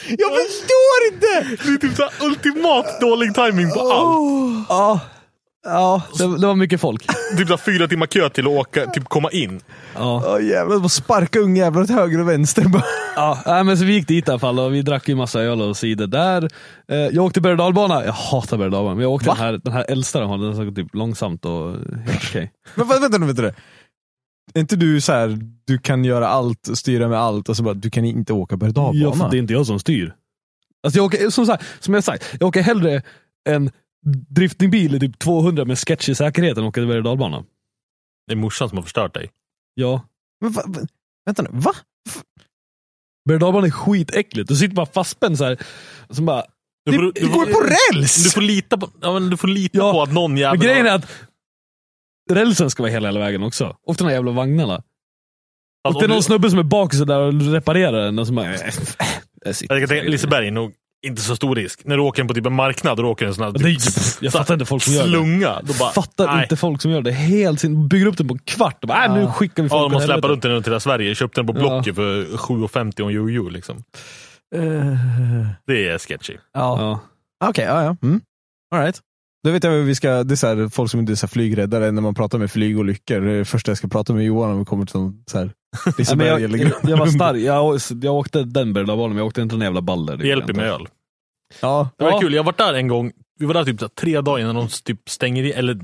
jag förstår inte! Det är typ såhär ultimat dålig timing på allt. Ja, ja det, det var mycket folk. Typ såhär fyra timmar kö till att åka, typ komma in. Ja. Åh jävlar, bara sparka ungjävlar åt höger och vänster. Bara. Ja, nej, men så vi gick dit i alla fall och vi drack ju massa öl och cider där. Eh, jag åkte berg och dalbana. Jag hatar berg och dalbana, men jag åkte Va? den här, den här äldsta de har, den som går typ långsamt och helt okej. Men vä- vänta nu, vänta nu. Är inte du så här, du kan göra allt, styra med allt och så bara, du kan inte åka berg Ja, för det är inte jag som styr. Alltså jag åker, som, sagt, som jag sagt, jag åker hellre en driftingbil i typ 200 med sketchig säkerhet än åka berg och dalbana. Det är morsan som har förstört dig. Ja. Men va, va, vänta nu, va? Berg och dalbana är skitäckligt. Du sitter bara fastspänd så här. Så bara, Du får, går ju på räls! du får lita på, ja, men du får lita Ja, på att någon jävel... men grejen är att rälsen ska vara hela, hela vägen också. Och de här jävla vagnarna. Alltså, och det är någon du- snubbe som är bak så där och reparerar den. Och <laughs> så bara, äh, jag kan tänka, Liseberg är nog inte så stor risk. När du åker in på typ en marknad och du åker en sån här Det pff, jag fattar inte folk som gör det. slunga. Då bara, fattar nej. inte folk som gör det. Helt sin, bygger upp den på en kvart och bara, äh, nu skickar vi folk Ja, de har släpat runt den till hela Sverige. Köpte den på Ja. Blocket för 7,50 och en jojo. Liksom. Eh, Det är sketchy. ja. Ja. Okej, ja ja. Mm. All right. Då vet jag vad vi ska, det är så här, folk som inte är så här flygräddare när man pratar med flygolyckor. Det är det första jag ska prata med Johan om vi kommer till så här, <laughs> Ja, men Liseberg jag, eller jag, jag var stark. Jag, jag åkte den berg och men jag åkte inte den jävla baller. Det hjälper med öl. Ja. Det var Ja. kul. Jag varit där en gång. Vi var där typ så här, tre dagar innan de typ stänger i, eller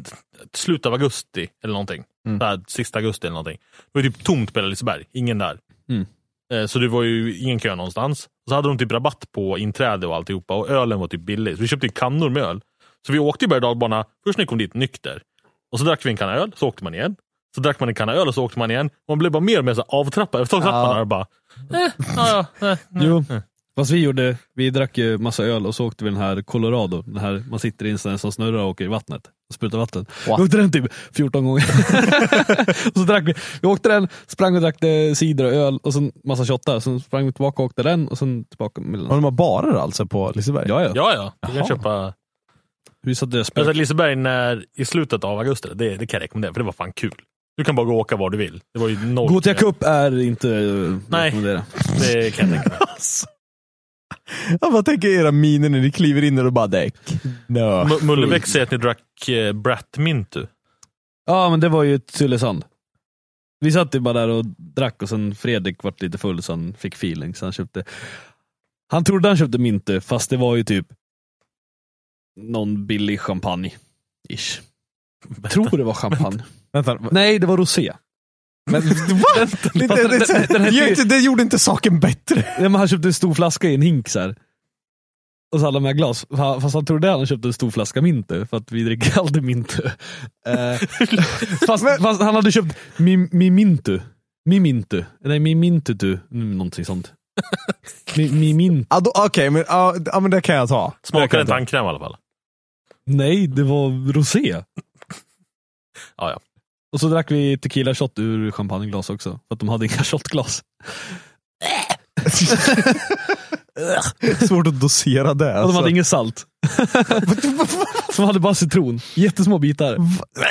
slutet av augusti eller någonting. Mm. Här, sista augusti eller någonting. Det var typ tomt på Liseberg. Ingen där. Mm. Eh, Så det var ju ingen kö någonstans. Och så hade de typ rabatt på inträde och alltihopa och ölen var typ billig. Så vi köpte ju kannor med öl. Så vi åkte i berg och dalbana först när vi kom dit nykter. Och så drack vi en kanna öl, så åkte man igen. Så drack man en kanna öl och så åkte man igen. Man blev bara mer och mer så avtrappad. Efter ett tag satt man där och bara... Eh, ja, ja, eh, Jo. eh. Fast vi gjorde, vi drack ju massa öl och så åkte vi den här Colorado, den här man sitter i en sån här som snurrar och åker i vattnet. Och sprutar vatten. What? Vi åkte den typ 14 gånger. och <laughs> så drack vi, vi åkte den, sprang och drack cider och öl och sen massa shottar. Sen sprang vi tillbaka och åkte den och sen tillbaka. Har de har barer alltså på Liseberg? Ja, ja. Ja, ja. Du kan köpa... Vi satt där och Jag spelade. satt Liseberg när, i slutet av augusti, det, det kan jag rekommendera för det var fan kul. Du kan bara gå och åka var du vill. Det var ju noll Gothia. Cup är inte Nej. rekommendera. Det kan jag tänka mig. <laughs> Alltså. Jag bara tänker era miner när ni kliver in och bara däck. No. M- Mullebäck säger att ni drack eh, Brat Mintu. Ja men det var ju Tylösand. Vi satt ju bara där och drack och sen Fredrik vart lite full så han fick feeling så han köpte Han trodde han köpte Minte fast det var ju typ någon billig champagne. Ish. Tror det var champagne. Vänta, Nej det var rosé. men, va? det, det, det, det, Den gör ju- det gjorde inte saken bättre. Nej, men han köpte en stor flaska i en hink så här. Och så hade han med glas. Fa- Fast han trodde han köpte en stor flaska Minte, för att vi dricker <laughs> alltid Minte. Eh, <laughs> fast, fast han hade köpt mi, mi Mintu. Mi Mintu. Nej, mi Mintutu. Mm, Någonting sånt. <laughs> Mi, mi. Ja, Okej, men, ja, ja, men det kan jag ta. Det Smakar en tandkräm i alla fall. Nej, det var rosé. <laughs> Ja, ja. Och så drack vi tequila shot ur champagneglas också. För att de hade inga <laughs> shotglas. <laughs> Svårt att dosera det. Och de Alltså. hade inget salt. de hade bara citron. Jättesmå bitar. Vad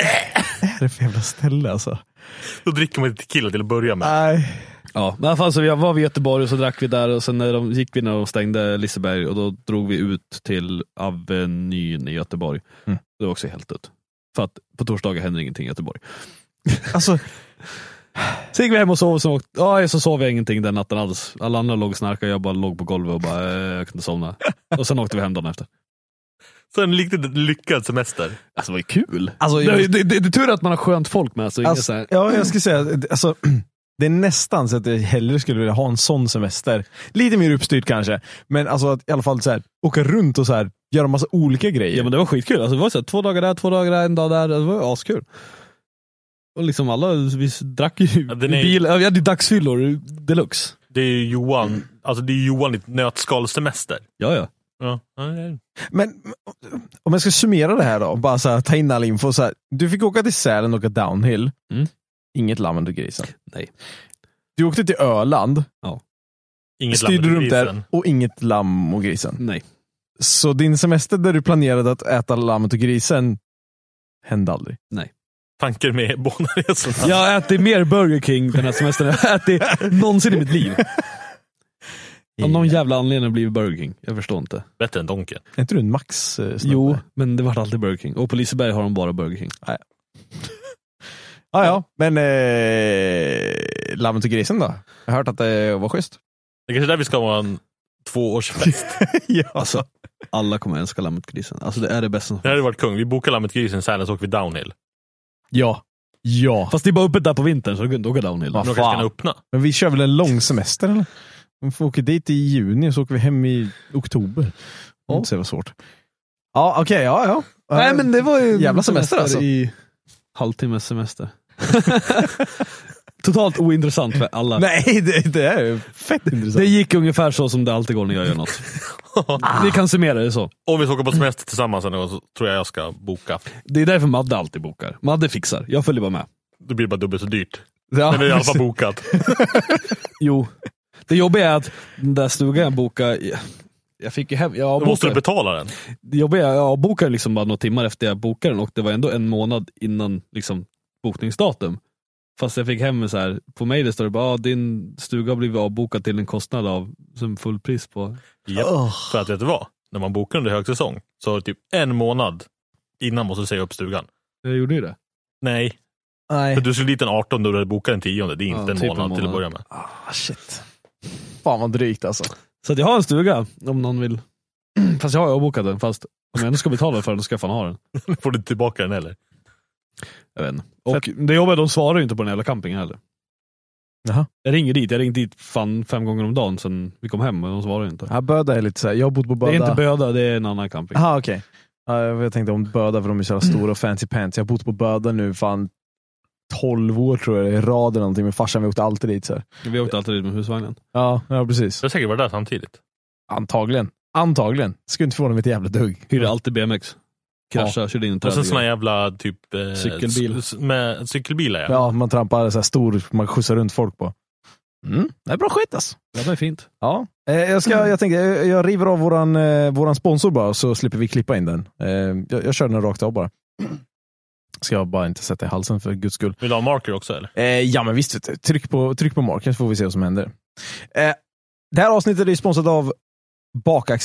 är det för jävla ställe alltså? Då dricker man lite tequila till att börja med. Nej. Ja, men i alla fall så vi var i Göteborg och så drack vi där och sen när de, gick vi när de stängde Liseberg och då drog vi ut till Avenyn i Göteborg. Mm. Det var också helt dött. För att på torsdagar händer ingenting i Göteborg. <laughs> Alltså, Så gick vi hem och sov, så, ja, så sov jag ingenting den natten alls. Alla andra låg och snarkade, jag bara låg på golvet och bara, eh, jag kunde somna. <laughs> Och sen åkte vi hem dagen efter. Så en riktigt lyckad semester. Alltså det var ju kul. alltså, Det, jag, det, det, det är tur att man har skönt folk med sig. Alltså, ja, jag skulle säga, alltså, <clears throat> det är nästan så att jag hellre skulle vilja ha en sån semester. Lite mer uppstyrt kanske, men alltså att i alla fall så här, åka runt och så här, göra massa olika grejer. Ja men det var skitkul. Alltså, det var så här, två dagar där, två dagar där, en dag där. Det var askul. Och liksom alla, vi drack ju Ja, är- bil. Vi hade dagsfyllor deluxe. Det är ju Johan, alltså det är Johan i ett nötskal-semester. Ja, ja. Ja. Men om jag ska summera det här då, bara så här, ta in all info. Så här, du fick åka till Sälen och åka downhill. Mm. Inget lamm under grisen. Nej. Du åkte till Öland, Inget styrde lamm runt där och inget lamm och grisen. Nej. Så din semester där du planerade att äta lammet och grisen hände aldrig? Tankar med båda resorna. Jag har ätit mer Burger King den här semestern än jag har ätit någonsin i mitt liv. Av någon jävla anledning har det blivit Burger King. Jag förstår inte. Bättre än Donken. Är inte du en Max eh, snubbe? Jo, men det var alltid Burger King. Och på Liseberg har de bara Burger King. Ah, ja, men eh, lammet och grisen då? Jag har hört att det var schysst. Det är kanske är där vi ska ha en tvåårsfest. <laughs> ja. Alltså, alla kommer älska lammet grisen. Alltså det är det bästa som Det hade varit kung. Vi bokar lammet grisen sen så åker vi downhill. ja. Ja. Fast det är bara öppet där på vintern så det går inte att åka downhill. Men de kanske fan. kan öppna. Men vi kör väl en lång semester eller? Vi får åka dit i juni och så åker vi hem i oktober. Det är inte så jävla svårt. Ja, okej, ja, ja. Nej men det var ju Jävla semester, alltså. i halvtimmes semester. <laughs> Totalt ointressant för alla. Nej, det, det är fett intressant. Det gick ungefär så som det alltid går när jag gör något. <laughs> Vi kan summera det så. Om vi ska åka på semester tillsammans en gång så tror jag jag ska boka. Det är därför Madde alltid bokar. Madde fixar, jag följer bara med. Då blir det bara dubbelt så dyrt. ja, Men det är i alla fall bokat. <laughs> Jo. Det jobbiga är att den där stugan jag bokade, jag fick ju hem, jag Då måste du bokade, betala den. det jobbiga är, jag bokade liksom bara några timmar efter jag bokade den och det var ändå en månad innan liksom, bokningsdatum. Fast jag fick hem så här på mejlet står det bara, ah, din stuga har blivit avbokad till en kostnad av som fullpris på. Japp. För att vet du vad? När man bokar under högsäsong så har du typ en månad innan måste du säga upp stugan. Jag gjorde ju det. Nej, Nej. för du skulle dit den 18 och du bokar den 10. Det är Ja, inte en typ en månad till att månad. börja med. Ah, shit. <laughs> Fan vad drygt alltså. Så att jag har en stuga om någon vill. <clears throat> Fast jag har avbokat den, fast om jag ändå ska betala för den då ska jag fan ha den. <laughs> Får du tillbaka den heller. Jag vet inte. Och det jobbiga, de svarar ju inte på den jävla campingen heller. Jaha. Jag ringer dit, jag ringde dit fan fem gånger om dagen sen vi kom hem och de svarar inte. Ja, Böda är lite så här. jag har bott på Böda. Det är inte Böda, det är en annan camping. Jaha okej. Ja, jag tänkte om Böda för de är så jävla stora och fancy pants. Jag har bott på Böda nu fan 12 år tror jag i rad eller någonting. Med farsan vi åkte alltid dit. Så här. Vi åkte alltid dit med husvagnen. Ja, ja, precis. Du har säkert varit där samtidigt. Antagligen. Antagligen. Skulle inte förvåna mig ett jävla dugg. Hyrde alltid BMX. Kraschade, körde in i Och sen trädet. såna jävla typ... Eh, Cykelbil. Med cykelbilar ja. Ja, man trampar så här stor, man skjutsar runt folk på. Mm, det är bra skit alltså. Det var fint. Ja. Eh, jag, ska, jag, tänker, jag, jag river av våran, eh, våran sponsor bara så slipper vi klippa in den. Eh, jag, jag kör den rakt av bara. Ska jag bara inte sätta i halsen för guds skull. Vill du ha marker också eller? Eh, ja men visst, tryck på, tryck på marken så får vi se vad som händer. Eh, det här avsnittet är sponsrat av Bakax.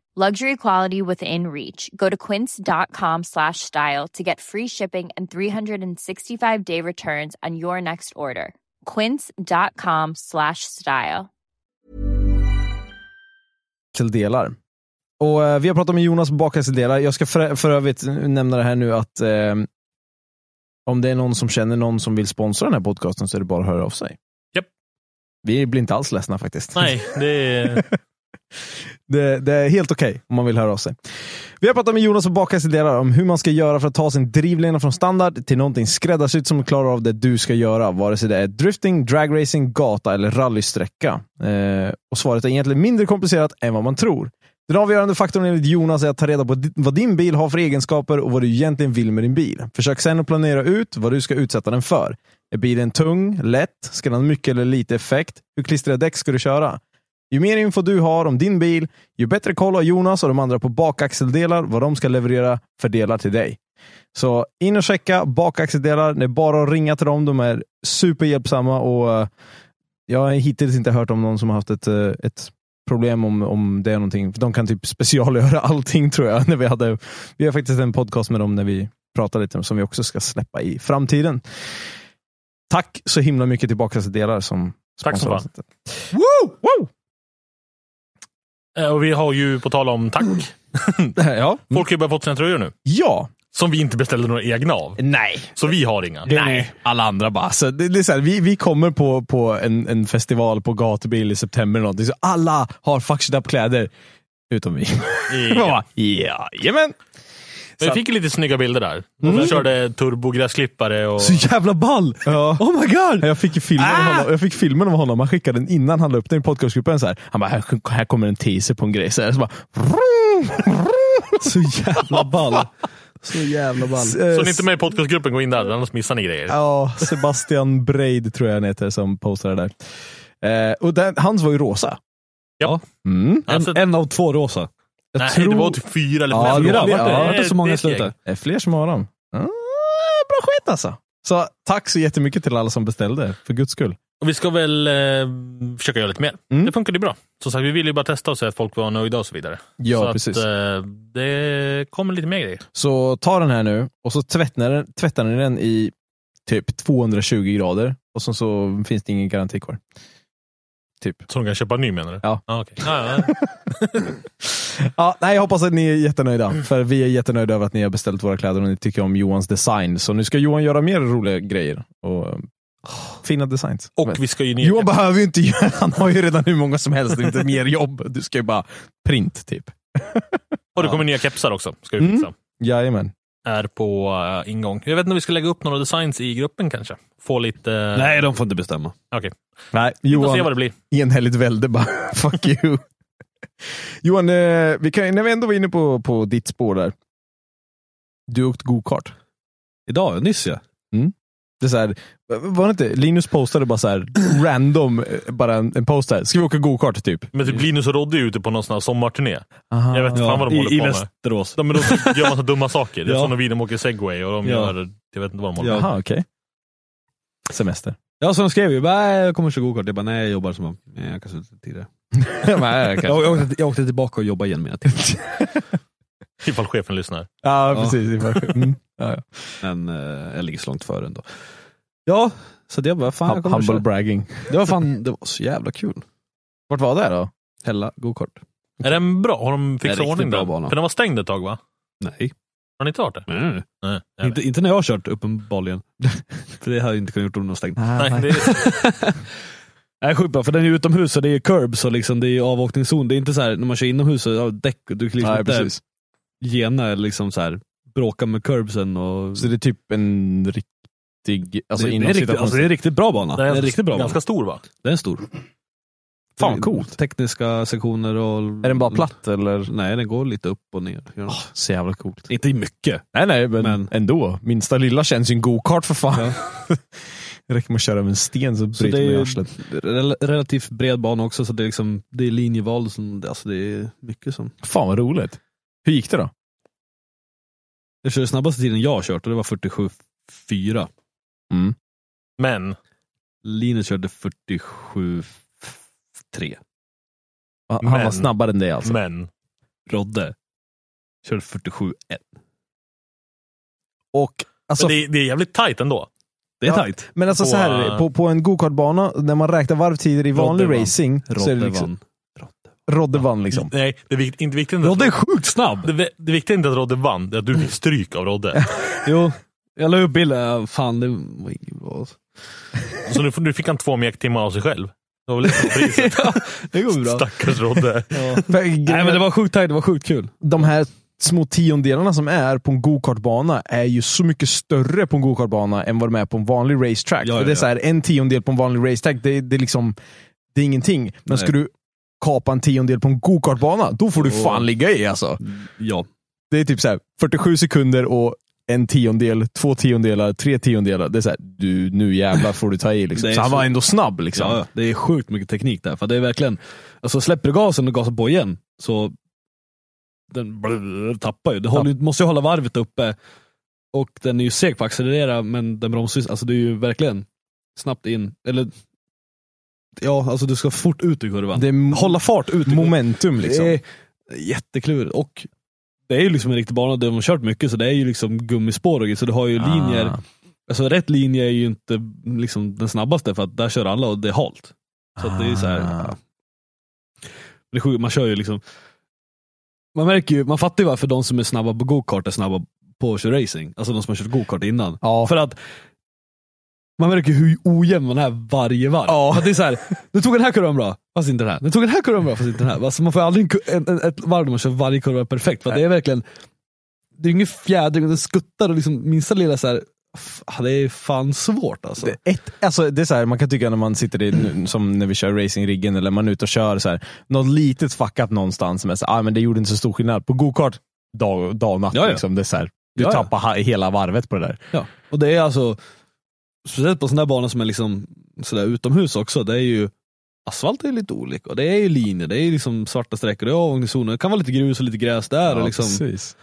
Luxury quality within reach. Go to quince.com slash style to get free shipping and 365 day returns on your next order. Quince.com slash style. delar. Och eh, Vi har pratat med Jonas på Bakaxeldelar. Jag ska för, för övrigt nämna det här nu att eh, om det är någon som känner någon som vill sponsra den här podcasten så är det bara att höra av sig. Japp. Vi blir inte alls ledsna faktiskt. Nej, det är... <laughs> Det, det är helt okej om man vill höra av sig. Vi har pratat med Jonas och Bakaxeldelar om hur man ska göra för att ta sin drivlina från standard till någonting skräddarsytt som klarar av det du ska göra. Vare sig det är drifting, dragracing, gata eller rallysträcka. Eh, och svaret är egentligen mindre komplicerat än vad man tror. Den avgörande faktorn enligt Jonas är att ta reda på vad din bil har för egenskaper och vad du egentligen vill med din bil. Försök sedan att planera ut vad du ska utsätta den för. Är bilen tung, lätt, ska den ha mycket eller lite effekt? Hur klistriga däck ska du köra? Ju mer info du har om din bil, ju bättre koll har Jonas och de andra på bakaxeldelar vad de ska leverera för delar till dig. Så in och checka bakaxeldelar. Det är bara att ringa till dem. De är superhjälpsamma och eh, jag har hittills inte hört om någon som har haft ett, eh, ett problem om, om det är någonting. För de kan typ specialgöra <laughs> allting tror jag. När vi, hade, vi har faktiskt en podcast med dem när vi pratar lite som vi också ska släppa i framtiden. Tack så himla mycket till Bakaxeldelar som Tack sponsrar fan. avsnittet. Woo! Woo! Eh, Och vi har ju, på tal om tack, <laughs> ja. folk har ju börjat fått sina tröjor nu. ja. Som vi inte beställde några egna av. Nej. Så vi har inga. Nej. Alla andra bara. Så det, det är så här, vi, vi kommer på, på en, en festival på gatubil i september eller någonting, så alla har fucked up kläder. Utom vi. Ja. <laughs> Jajamän. Men vi fick lite snygga bilder där. De körde turbogräsklippare och... Så jävla ball! Ja. Oh my god! Jag fick, filmen av honom, jag fick filmen av honom, han skickade den innan han la upp den i podcastgruppen. Så här. Han bara, här, här kommer en teaser på en grej. Så, här, så, bara, <laughs> Så jävla ball. Så jävla ball. Så ni inte med i podcastgruppen, gå in där, annars missar ni grejer. Ja, Sebastian Breid tror jag han heter som postade där. Eh, och den, hans var ju rosa. Ja. Mm. Alltså, En, en av två rosa. Jag nej, tror- det var typ fyra eller Ja, fem. fyra, Det var det så många slutade? Det är fler som har dem. Ah, bra skit alltså. Så tack så jättemycket till alla som beställde, för guds skull. Och vi ska väl eh, försöka göra lite mer. Mm. Det funkade ju bra. Som sagt, vi ville ju bara testa och se att folk var nöjda och så vidare. Ja, så precis. Att, eh, det kommer lite mer grejer. Så ta den här nu och så tvättar, den- tvättar ni den i typ 220 grader och så, så finns det ingen garanti kvar. Typ. Så de kan köpa en ny menar du? Ja. Ah, okej. ja, ja. <laughs> Ja, nej, jag hoppas att ni är jättenöjda, för vi är jättenöjda över att ni har beställt våra kläder och ni tycker om Johans design. Så nu ska Johan göra mer roliga grejer och eh, fina designs. Och vi ska ju ner... Johan behöver ju inte göra, han har ju redan hur många som helst, det är inte mer jobb. Du ska ju bara print typ. och det kommer nya kepsar också. Ska vi Mm. Jajamän. Är på uh, ingång. Jag vet inte om vi ska lägga upp några designs i gruppen kanske? Få lite... Nej, de får inte bestämma. Okej. Nej, Vi får se vad det blir. enhälligt välde bara, <laughs> fuck you. Johan, eh, vi kan, när vi ändå var inne på, på ditt spår där. Du åkte go-kart. Idag, nyss ja. Det är så här, var det inte, Linus postade bara så här random, eh, bara en, en post här. Ska vi åka go-kart typ? Men typ Linus och Rodde är ute på någon sån här sommarturné. Aha. Jag vet inte fan vad de I, håller I på med. Västerås. De, de gör massa dumma saker. Jag Ja. såg någon video de åker segway och de Ja. gör, jag vet inte vad de håller Ja. på med. Aha, okej. Semester. Ja, så de skrev ju bara, "Nej, jag kommer köra gokart. Jag bara, nej jag jobbar som nej, jag kan sluta tidigare. <laughs> Nej, Jag, jag, åkte, jag åkte tillbaka och jobbade igen med det. <laughs> Ifall chefen lyssnar. Ja, Ja. precis. Mm. Ja, ja. Men eh, jag ligger så långt före ändå. Ja, så det var fan, jag kommer Humble köra. bragging. Det var fan, det var så jävla kul. Vart var det då? Hälla gokart. Är den bra? Har de Det är fixat riktigt ordning bra den? bana. För den var stängd ett tag va? Nej. Har ni inte varit det? Nej. Nej. jag Inte, vet. inte när jag har kört uppenbarligen. <laughs> för det hade jag inte kunnat gjort om den var stängd. Nej, det är, <laughs> Nej, sjukt bra, för den är utomhus och det är curb, så liksom det är avåkningszon. Det är inte så här när man kör inomhus och däck, du kan liksom Nej, inte precis. gena eller liksom så här, bråka med curbsen. Och... Så det är typ en riktig, alltså det, det, är riktigt, alltså, det är en riktigt bra bana. Det är en riktigt bra ganska bana. stor va? Den är stor. Fan, Det är coolt. Tekniska sektioner och... Är den bara platt eller? Nej, den går lite upp och ner. Oh, så jävla coolt. Inte mycket. Nej, nej, men, Men- ändå. Minsta lilla känns ju en go-kart för fan. Ja. <laughs> det räcker med att köra över en sten så Så bryter det man är arslet. rel- relativt bred bana också, så det är, liksom, det är linjeval. Som, alltså det är mycket som... Fan vad roligt. Hur gick det då? Jag körde snabbaste tiden jag har kört och det var 47,4. Mm. Men, Linus körde 47,3. Han han var Men- snabbare än dig alltså. men. Rodde körde 47,1. Och, alltså, men det, är- det är jävligt tight ändå. Det är Ja, tajt. men alltså på, så här, äh, på, på en go-kartbana, när man räknar varvtider i vanlig Rodde racing, så är Rodde det liksom, vann. Rodde vann liksom. Nej, det är vikt, inte viktigt. Rodde är sjukt snabb! Det, det viktiga är inte att Rodde vann, det är att du fick stryk av Rodde. <laughs> Jo, jag la upp bilden. Fan, det var inget bra. Så nu, nu fick han två mektimmar av sig själv. Det var väl lite priset. <laughs> ja, det går bra. Stackars Rodde. Nej, Nej men det var sjukt tajt, det var sjukt kul. de här små tiondelarna som är på en go-kartbana är ju så mycket större på en go-kartbana än vad de är på en vanlig racetrack. Ja, För ja, det är så här, en tiondel på en vanlig racetrack, det, det, är liksom, det är ingenting. Men Nej. ska du kapa en tiondel på en go-kartbana, då får du Åh. fan ligga i alltså. Ja. Det är typ så här 47 sekunder och en tiondel, två tiondelar, tre tiondelar. Det är så här, du, nu jävlar får du ta i. Liksom. Så han var ändå snabb. Liksom. Ja, ja, det är sjukt mycket teknik där. För det är verkligen, alltså släpper du gasen och gasar på igen, så den brrr, tappar ju. Det håller, ju- måste ju hålla varvet uppe. Och den är ju seg på att accelerera, men den bromsar alltså det är ju verkligen snabbt in. Eller Ja, alltså du ska fort ut i kurvan. Det är Hålla fart ut kurvan. momentum liksom. Det är jätteklurigt. Och det är ju liksom en riktig bana där de har kört mycket, så det är ju liksom gummispår och så du har ju linjer. Ah. Alltså rätt linje är ju inte liksom den snabbaste för att där kör alla och det är halt. Så att det är så här, Ah. ja. Det är sjukt, man kör ju liksom Man märker ju, man fattar ju varför de som är snabba på go-kart är snabba på att köra racing. Alltså de som har kört go-kart innan. Ja. För att man märker hur ojämn man är varje varv. Ja. Att det är så här, nu tog den här kurvan bra, fast inte den här. Nu tog den här kurvan bra, fast inte den här. Alltså man får aldrig en, en, ett varv där man kör varje kurva perfekt. För det är verkligen, det är ingen fjädring, den skuttar och liksom minsta lilla så här, det är fan svårt alltså. Det, ett, alltså, det är så här, man kan tycka när man sitter i, som när vi kör racingriggen eller man är ute och kör, så här, något litet fuck up någonstans, men så, ah, men det gjorde inte så stor skillnad. På gokart, dag, dag och natt. Ja, ja. Liksom, det är så här, du Ja, tappar hela varvet på det där. Ja, och det är alltså, speciellt på sådana där banor som är liksom sådär utomhus också, det är ju Asfalt är lite olika och det är ju linjer, det är ju liksom svarta sträckor, det är avåkningszoner, det kan vara lite grus och lite gräs där. och liksom, precis.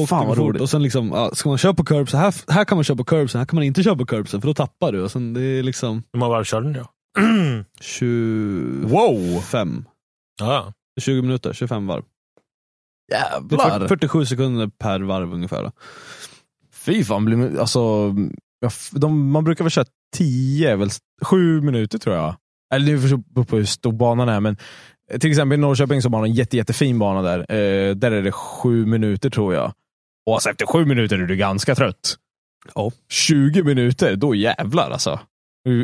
åker Fan, vad roligt. Och sen liksom, ja, ska man köra på curbsen, här, här kan man köra på curbsen, här kan man inte köra på curbsen för då tappar du. Och sen det är liksom Hur många varv körde ni då? 25, Wow! Ja, 20 minuter, 25 varv. Jävlar! 40, 47 sekunder per varv ungefär. Då. Fy fan, blir, alltså, ja, de, man brukar väl köra 10, väl, 7 minuter tror jag. Eller det beror på hur stor banan är, men eh, till exempel i Norrköping så har man en jätte, jättefin bana där. Eh, där är det 7 minuter tror jag. Och alltså, efter 7 minuter är du ganska trött. Ja. 20 minuter, då jävlar alltså.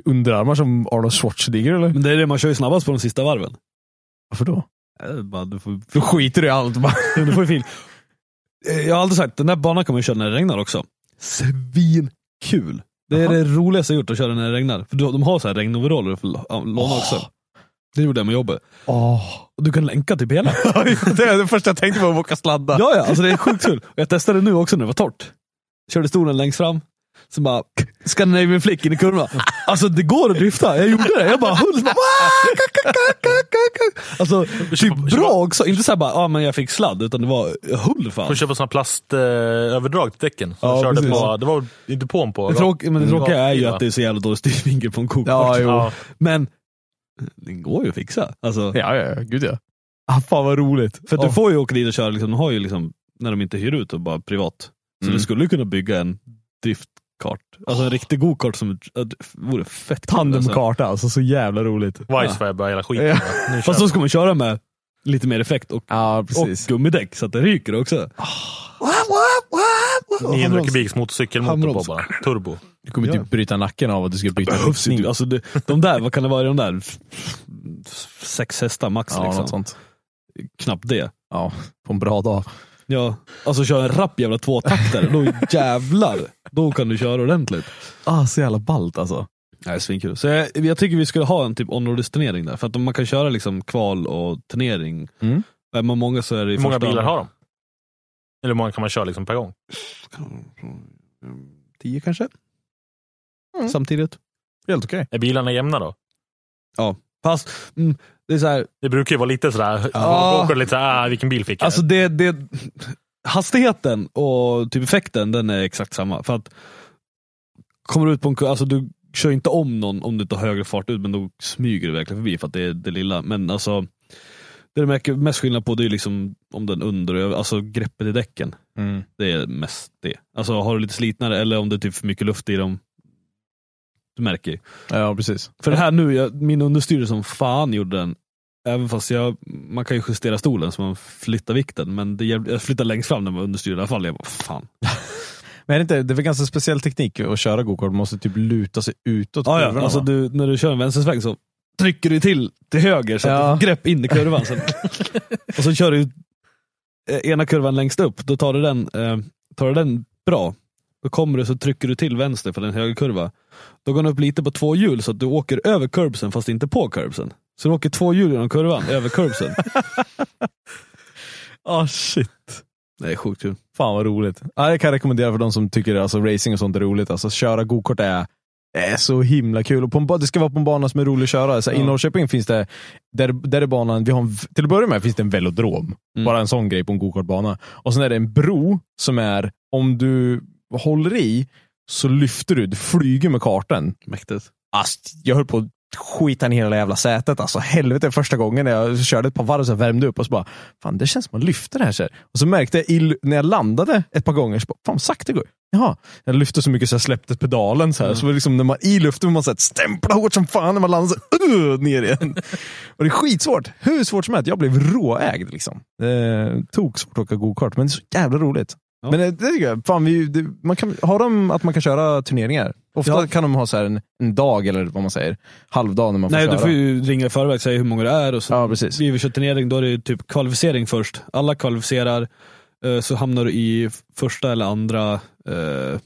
Underarmar som Arnold Schwarzenegger eller? Men det är det man kör ju snabbast på de sista varven. Varför då? Eh, Bara, du får, Då skiter du i allt. Bara. du får fil. <laughs> Eh, Jag har alltid sagt, den där banan kan man köra när det regnar också. Svinkul! Det är Jaha. det roligaste jag gjort att köra när det regnar. För de har så här regnoveraller för låna också. Det gjorde jag med jobbet. Och du kan länka typ hela. <laughs> det är det första jag tänkte på, att åka sladda. Ja, ja, alltså det är sjukt kul. Och jag testade nu också när det var torrt. Körde stolen längst fram, så bara Scandinavian flick in i kurvan. Alltså det går att drifta, jag gjorde det. Jag bara höll, bara, Alltså typ bra också, inte såhär bara, ah, men jag fick sladd, utan det var, jag höll fan. Får köpa såna plastöverdrag till däcken. Som Ja, körde precis. på, det var inte på en på. Det, tråk, men det tråkiga är ju att det är så jävla dålig styrvinkel på en kokart. Ja. Ja. Men det går ju att fixa. Alltså, Ja, ja, ja. Gud ja. Ah, fan vad roligt. För att du får ju åka dit och köra, liksom, de har ju liksom, när de inte hyr ut och bara privat. Så Mm. du skulle ju kunna bygga en driftkart. Alltså en riktig go-kart som ja, det vore fett kul. Alltså. Tandemkarta alltså, så jävla roligt. Wisefab hela skiten. Ja. Nu Fast då ska man köra med lite mer effekt och, Ja, och precis. gummidäck så att det ryker också. 900 kubiks motorcykelmotor på bara. Turbo. Du kommer Ja. typ bryta nacken av att du ska byta Behövs inte. Alltså det, de där, vad kan det vara de där? Sex hästar max Ja, liksom. något sånt. Knappt det. Ja, på en bra dag. Ja, alltså köra en rapp jävla tvåtaktare, då jävlar, då kan du köra ordentligt. Ah, så jävla ballt alltså. Nej, svinkul. Så jag, jag tycker vi skulle ha en typ onroad-turnering där, för att om man kan köra liksom kval och turnering, Mm. är man många så är det i Hur många bilar har de? Eller hur många kan man köra liksom per gång? Tio kanske? Mm. Samtidigt. Helt okej. Är bilarna jämna då? Fast, mm, det är så här, Det brukar ju vara lite sådär, Ja. åker lite såhär, ah, vilken bil fick jag? Alltså det, det, hastigheten och typ effekten den är exakt samma. För att kommer du ut på en alltså du kör inte om någon om du inte har högre fart ut men då smyger du verkligen förbi för att det är det lilla. Men alltså det du märker mest skillnad på det är liksom om den under alltså greppet i däcken. Mm. Det är mest det. Alltså har du lite slitnare eller om det är typ för mycket luft i dem. Du märker ju. Ja, precis. För det här nu, jag, min understyrde som fan gjorde den. Även fast jag, man kan ju justera stolen så man flyttar vikten. Men det, jag flyttar längst fram när man understyr i alla fall. Jag bara, fan. <laughs> Men är det, inte, det är väl ganska speciell teknik att köra gokart. Man måste typ luta sig utåt. Ja, ja. kurvorna, Alltså, va? du, när du kör en vänstersväng så trycker du till till höger så att Ja. du får grepp in i kurvan. Så, <laughs> och så kör du eh, ena kurvan längst upp. Då tar du den, eh, tar du den bra. Då kommer du så trycker du till vänster för den högerkurva. Då går den upp lite på två hjul så att du åker över curbsen fast inte på curbsen. Så du åker två hjul genom kurvan, över curbsen. <laughs> Ah, shit. Det är sjukt kul. Fan vad roligt. Ja, det kan jag rekommendera för de som tycker alltså, racing och sånt är roligt. Alltså, köra gokart är, är så himla kul. Och på en, det ska vara på en bana som är rolig att köra. Så, I Ja. Norrköping finns det, där, där är banan, vi har en, till att börja med finns det en velodrom. Mm. Bara en sån grej på en gokartbana. Och sen är det en bro som är, om du håller i så lyfter du, du flyger med kartan. Mäktigt. Ast, jag höll på att skita ner hela jävla sätet. Alltså helvete första gången när jag körde ett par varv så värmde upp och så bara, fan det känns som man lyfter det här. Så här. Och så märkte jag i, när jag landade ett par gånger, så bara, fan vad sakta det går. Jaha, jag lyfte så mycket så jag släppte pedalen. Så, här. så liksom, när man i luften man så här, stämpla hårt som fan när man landar så <laughs> uh, ner igen. och det är skitsvårt. Hur svårt som helst. Jag blev råägd. Liksom. Eh, tog svårt att åka gokart, men det är så jävla roligt. Ja. Men det, det tycker jag. Fan, vi, det, man kan, har de att man kan köra turneringar? Ofta Ja. kan de ha så här en, en dag, eller vad man säger, halvdag när man får Nej, köra. du får ju ringa i förväg och säga hur många det är. Och så Ja, precis. Vi kör turnering, då är det typ kvalificering först. Alla kvalificerar, eh, så hamnar du i första eller andra eh,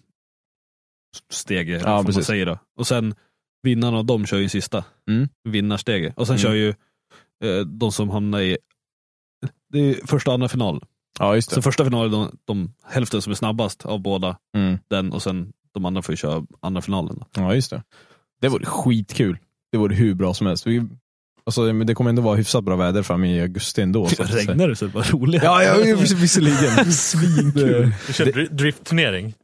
steget, eller vad man precis. säger då. Och sen vinnarna av dem kör ju sista Mm. vinnarsteget. Och sen Mm. kör ju eh, de som hamnar i det är första och andra final. Ja, just det. Så första finalen, de, de hälften som är snabbast av båda, Mm. den och sen de andra får ju köra andra finalen. Då. Ja, just det. Det vore skitkul. Det vore hur bra som helst. Vi, alltså, men det kommer ändå vara hyfsat bra väder fram i augusti ändå. Så. Regnar det så är det bara roligt. Ja, ja vis- visserligen. <laughs> Svinkul. Vi kör dri- driftturnering. <laughs>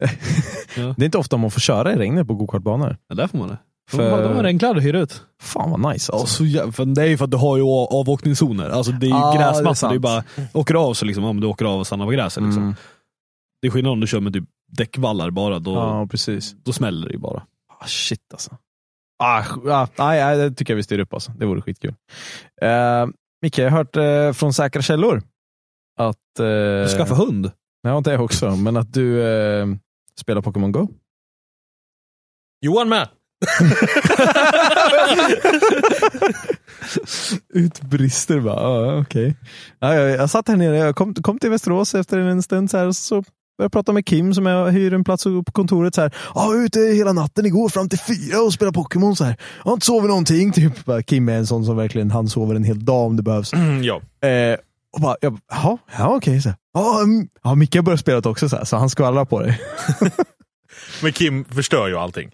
Det är inte ofta man får köra i regnet på gokartbanor. Ja, där får man det. För- de har regnkläder att hyra ut. Fan vad nice Ja, alltså. så jä- för det är ju för att du har ju av- avåkningszoner. Alltså det är ju Ja, det är det är, bara, åker av så liksom, om du åker av och stannar på gräset. Liksom. Mm. Det är skillnad om du kör med typ däckvallar bara, då, Ja, precis. då smäller det ju bara. Ah, shit alltså. Ah, ah, nej, nej, det tycker jag vi styr upp alltså. Det vore skitkul. Uh, Micke, jag har hört eh, från säkra källor att... Uh, Du skaffa hund. Ja, det också. Men att du eh, spelar Pokémon Go. Johan med! <laughs> Utbrister bara. Ja, okej. Ja, jag, jag satt här nere, jag kom, kom till Västerås efter en stund så här, och så jag prata med Kim som jag hyr en plats på kontoret. Så här. Ja, ute hela natten igår fram till fyra och spelade Pokémon. Så här. Jag har inte sovit någonting. Typ. Bara, Kim är en sån som verkligen han sover en hel dag om det behövs. Mm, ja. Eh, och bara, jag, ja okej. så här. Ja, ja, Micke har börjat spela också, så, här, så han skvallrar på dig. <laughs> Men Kim förstör ju allting.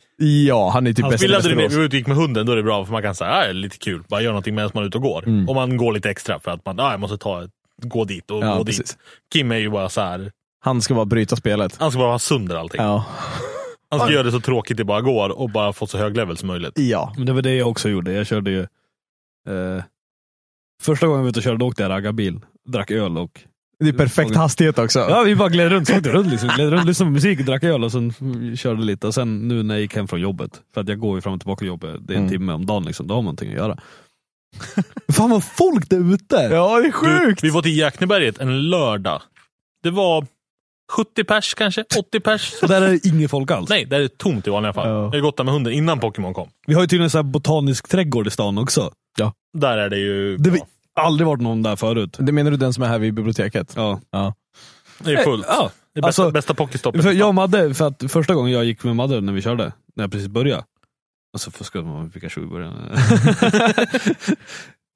Ja, han är typ bäst i Västerås. vi var ute och gick med hunden, då är det bra för man kan säga ah, det är lite kul, bara göra någonting medan man är ute och går. Mm. Om man går lite extra för att man ah, jag måste ta gå dit och Ja, gå precis. dit. Kim är ju bara så här. Han ska bara bryta spelet. han ska bara vara sönder allting. Ja. Han ska göra det så tråkigt det bara går och bara få så hög level som möjligt. ja. Men det var det jag också gjorde. Jag körde ju... Eh, första gången jag var ute och körde, åkte jag raggarbil. Drack öl och... Det är perfekt hastighet också. Ja, vi bara gled runt, så runt, liksom. gled runt, lyssnade på musik, drack öl och sen körde lite. Och sen nu när jag gick hem från jobbet, för att jag går ju fram och tillbaka till jobbet, det är en Mm. timme om dagen, liksom, då har man någonting att göra. <laughs> Fan vad folk där ute! Ja, det är sjukt! Du, vi var till Jäkneberget en lördag. Det var 70 pers kanske, 80 pers. Och där är det ingen folk alls. Nej, det är tomt i vanliga fall. Ja. Jag har gått där med hunden innan Pokémon kom. Vi har ju tydligen så här botanisk trädgård i stan också. Där är det ju... Det ja, har aldrig varit någon där förut. Det menar du den som är här vid biblioteket? Ja. Ja. det är fullt. Ja, Det är bästa, alltså, bästa Pokéstoppet. För jag och Madde, för att första gången jag gick med Madde när vi körde, när jag precis började. Alltså fuskade man med Pikachu i början. <laughs>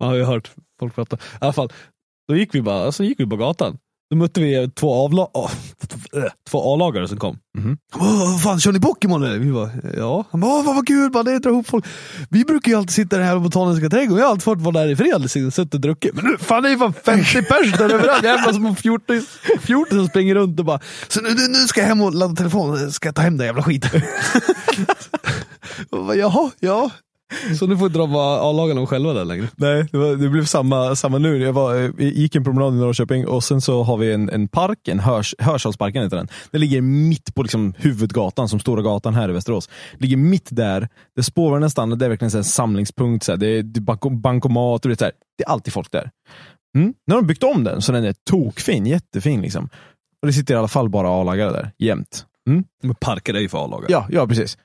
man har ju hört folk prata. I alla fall, då gick vi bara, alltså gick vi på gatan. Då mötte vi två, avla åh, två A-lagare som kom. Åh, vad fan, kör ni Pokémon eller? Vi bara, ja. Han bara, vad, vad kul, man, det drar ihop folk. Vi brukar ju alltid sitta här botaniska trädgården, jag har alltid fått vara där i fred, liksom, suttit och druckit. Men nu, fan det är ju fan 50 pers där överallt, jävla små 14 14 som springer runt och bara, så nu, nu, ska jag hem och ladda telefonen, ska jag ta hem den jävla skiten. <laughs> Bara, Jaha, ja. Så nu får inte de vara A-lagarna själva där längre. Nej, det, var, det blev samma, samma nu. Jag var, eh, gick en promenad i Norrköping och sen så har vi en, en park, en hörs, Hörsalsparken heter den. Den ligger mitt på liksom huvudgatan, som Stora gatan här i Västerås. Ligger mitt där, där spårvagnen stannar, det är verkligen en samlingspunkt. Så här. Det är, bankomat och det så här. det är alltid folk där. Mm. Nu har de byggt om den så den är tokfin, jättefin liksom. Och det sitter i alla fall bara A-lagare där, jämt. Mm. Men parker är ju för A-lagare. Ja, ja precis.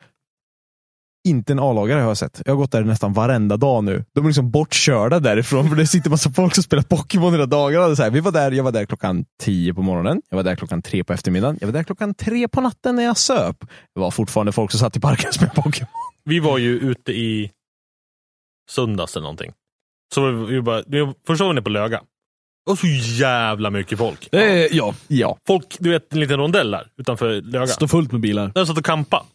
Inte en A-lagare har jag sett. Jag har gått där nästan varenda dag nu. De är liksom bortkörda därifrån för det sitter massa folk som spelar Pokémon hela dagarna. Så här, vi var där, jag var där klockan tio på morgonen, jag var där klockan tre på eftermiddagen, jag var där klockan tre på natten när jag söp. Det var fortfarande folk som satt i parken och spelade Pokémon. Vi var ju ute i söndags eller någonting. Så vi, vi bara, vi var gången på Löga. Och så jävla mycket folk. Är, ja, Ja. Folk, du vet en liten rondell där utanför Löga. står fullt med bilar. Där satt och kampa.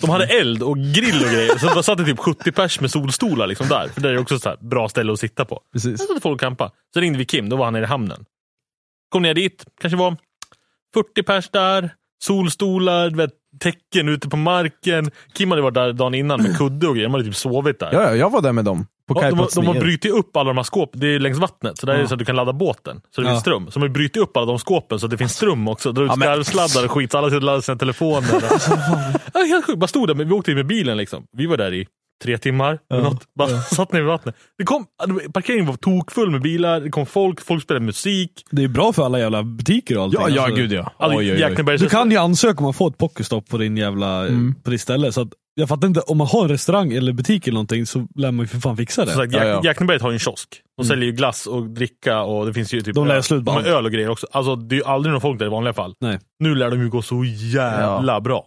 De hade eld och grill och grejer. Så det satt det typ 70 pers med solstolar liksom där. För det är också ett bra ställe att sitta på. Precis. Där satt folk och kampa. Så ringde vi Kim, då var han nere i hamnen. Kom ner dit, kanske var 40 pers där. Solstolar, vet, täcken ute på marken. Kim hade varit där dagen innan med kudde och grejer. De hade typ sovit där. Ja, ja, jag var där med dem. På Ja, de, kajplats de har brutit upp alla de här skåpen, det är längs vattnet, så där är det så att du kan ladda båten. Så det Ja. finns ström. Så de har brutit upp alla de skåpen så att det finns ström också. Drar ut Ja, skarvsladdar och skit, så alla ska ladda sina telefoner. <laughs> ja, helt sjukt, bara stod där, men vi åkte in med bilen liksom. Vi var där i tre timmar, eller något. bara <laughs> satt ner vid vattnet. Det kom, parkeringen var tokfull med bilar, det kom folk, folk spelade musik. Det är bra för alla jävla butiker och allting. Ja, ja, alltså. gud ja. Alltså, Oj, oj, oj. Du kan ju ansöka om att få ett pocketstop på din jävla, Mm. på ditt ställe. Så att, jag fattar inte, om man har en restaurang eller butik eller någonting så lär man ju för fan fixa det. Som sagt, Ja, Jack, ja. Jäkneberget har ju en kiosk. De säljer ju glass och dricka och det finns ju typ De lär öl. slut på öl och grejer också. Alltså, det är ju aldrig någon folk där i vanliga fall. Nej. Nu lär de ju gå så jävla bra.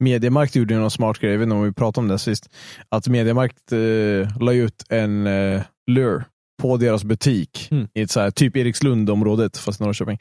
Mediamarkt gjorde ju någon smart grej, jag vet inte om vi pratade om det sist. Att Mediamarkt eh, la ut en eh, lure på deras butik Mm. i ett så här, typ Erikslund-området, fast i Norrköping.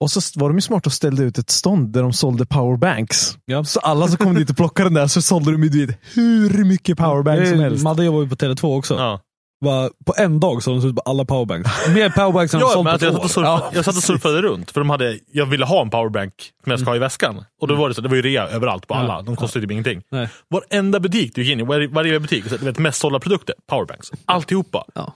Och så var de ju smarta och ställde ut ett stånd där de sålde powerbanks. Ja. Så alla som kom dit och plockade den där så sålde de ju hur mycket powerbanks som Det- helst. Madde jobbar ju på Tele2 också. Ja. Bara, på en dag så har de slut på alla powerbanks. Mer powerbanks än de <laughs> Ja, sålt men på jag, satt och år. jag satt och surfade runt, för de hade, jag ville ha en powerbank som jag ska ha i väskan. Och då var det så, det var ju rea överallt på alla, de kostade typ ingenting. Nej. Varenda butik du gick in i, varje, varje butik, så, du vet, mest sålda produkter, powerbanks. Alltihopa. Ja.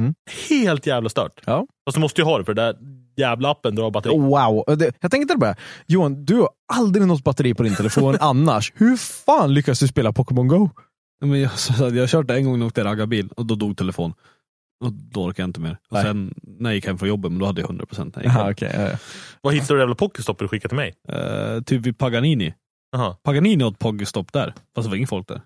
Mm. Helt jävla stört. Ja. Fast du måste ju ha det, för det där jävla appen drar batteri. Wow. Och Det, jag tänkte bara, Johan, du har aldrig något batteri på din telefon <laughs> annars. Hur fan lyckas du spela Pokémon Go? Ja, Men jag, <laughs> så, jag har kört det en gång när jag åkte raggarbil och då dog telefon. Och då orkade jag inte mer. Och Nej. sen när jag gick hem från jobbet, men då hade jag 100% när jag gick Aha, hem. okay, ja, ja. Vad hittade du jävla Pokéstop du skickade till mig? Eh, typ vid Paganini. Jaha. Paganini ett poggestop där, fast det var ingen folk där.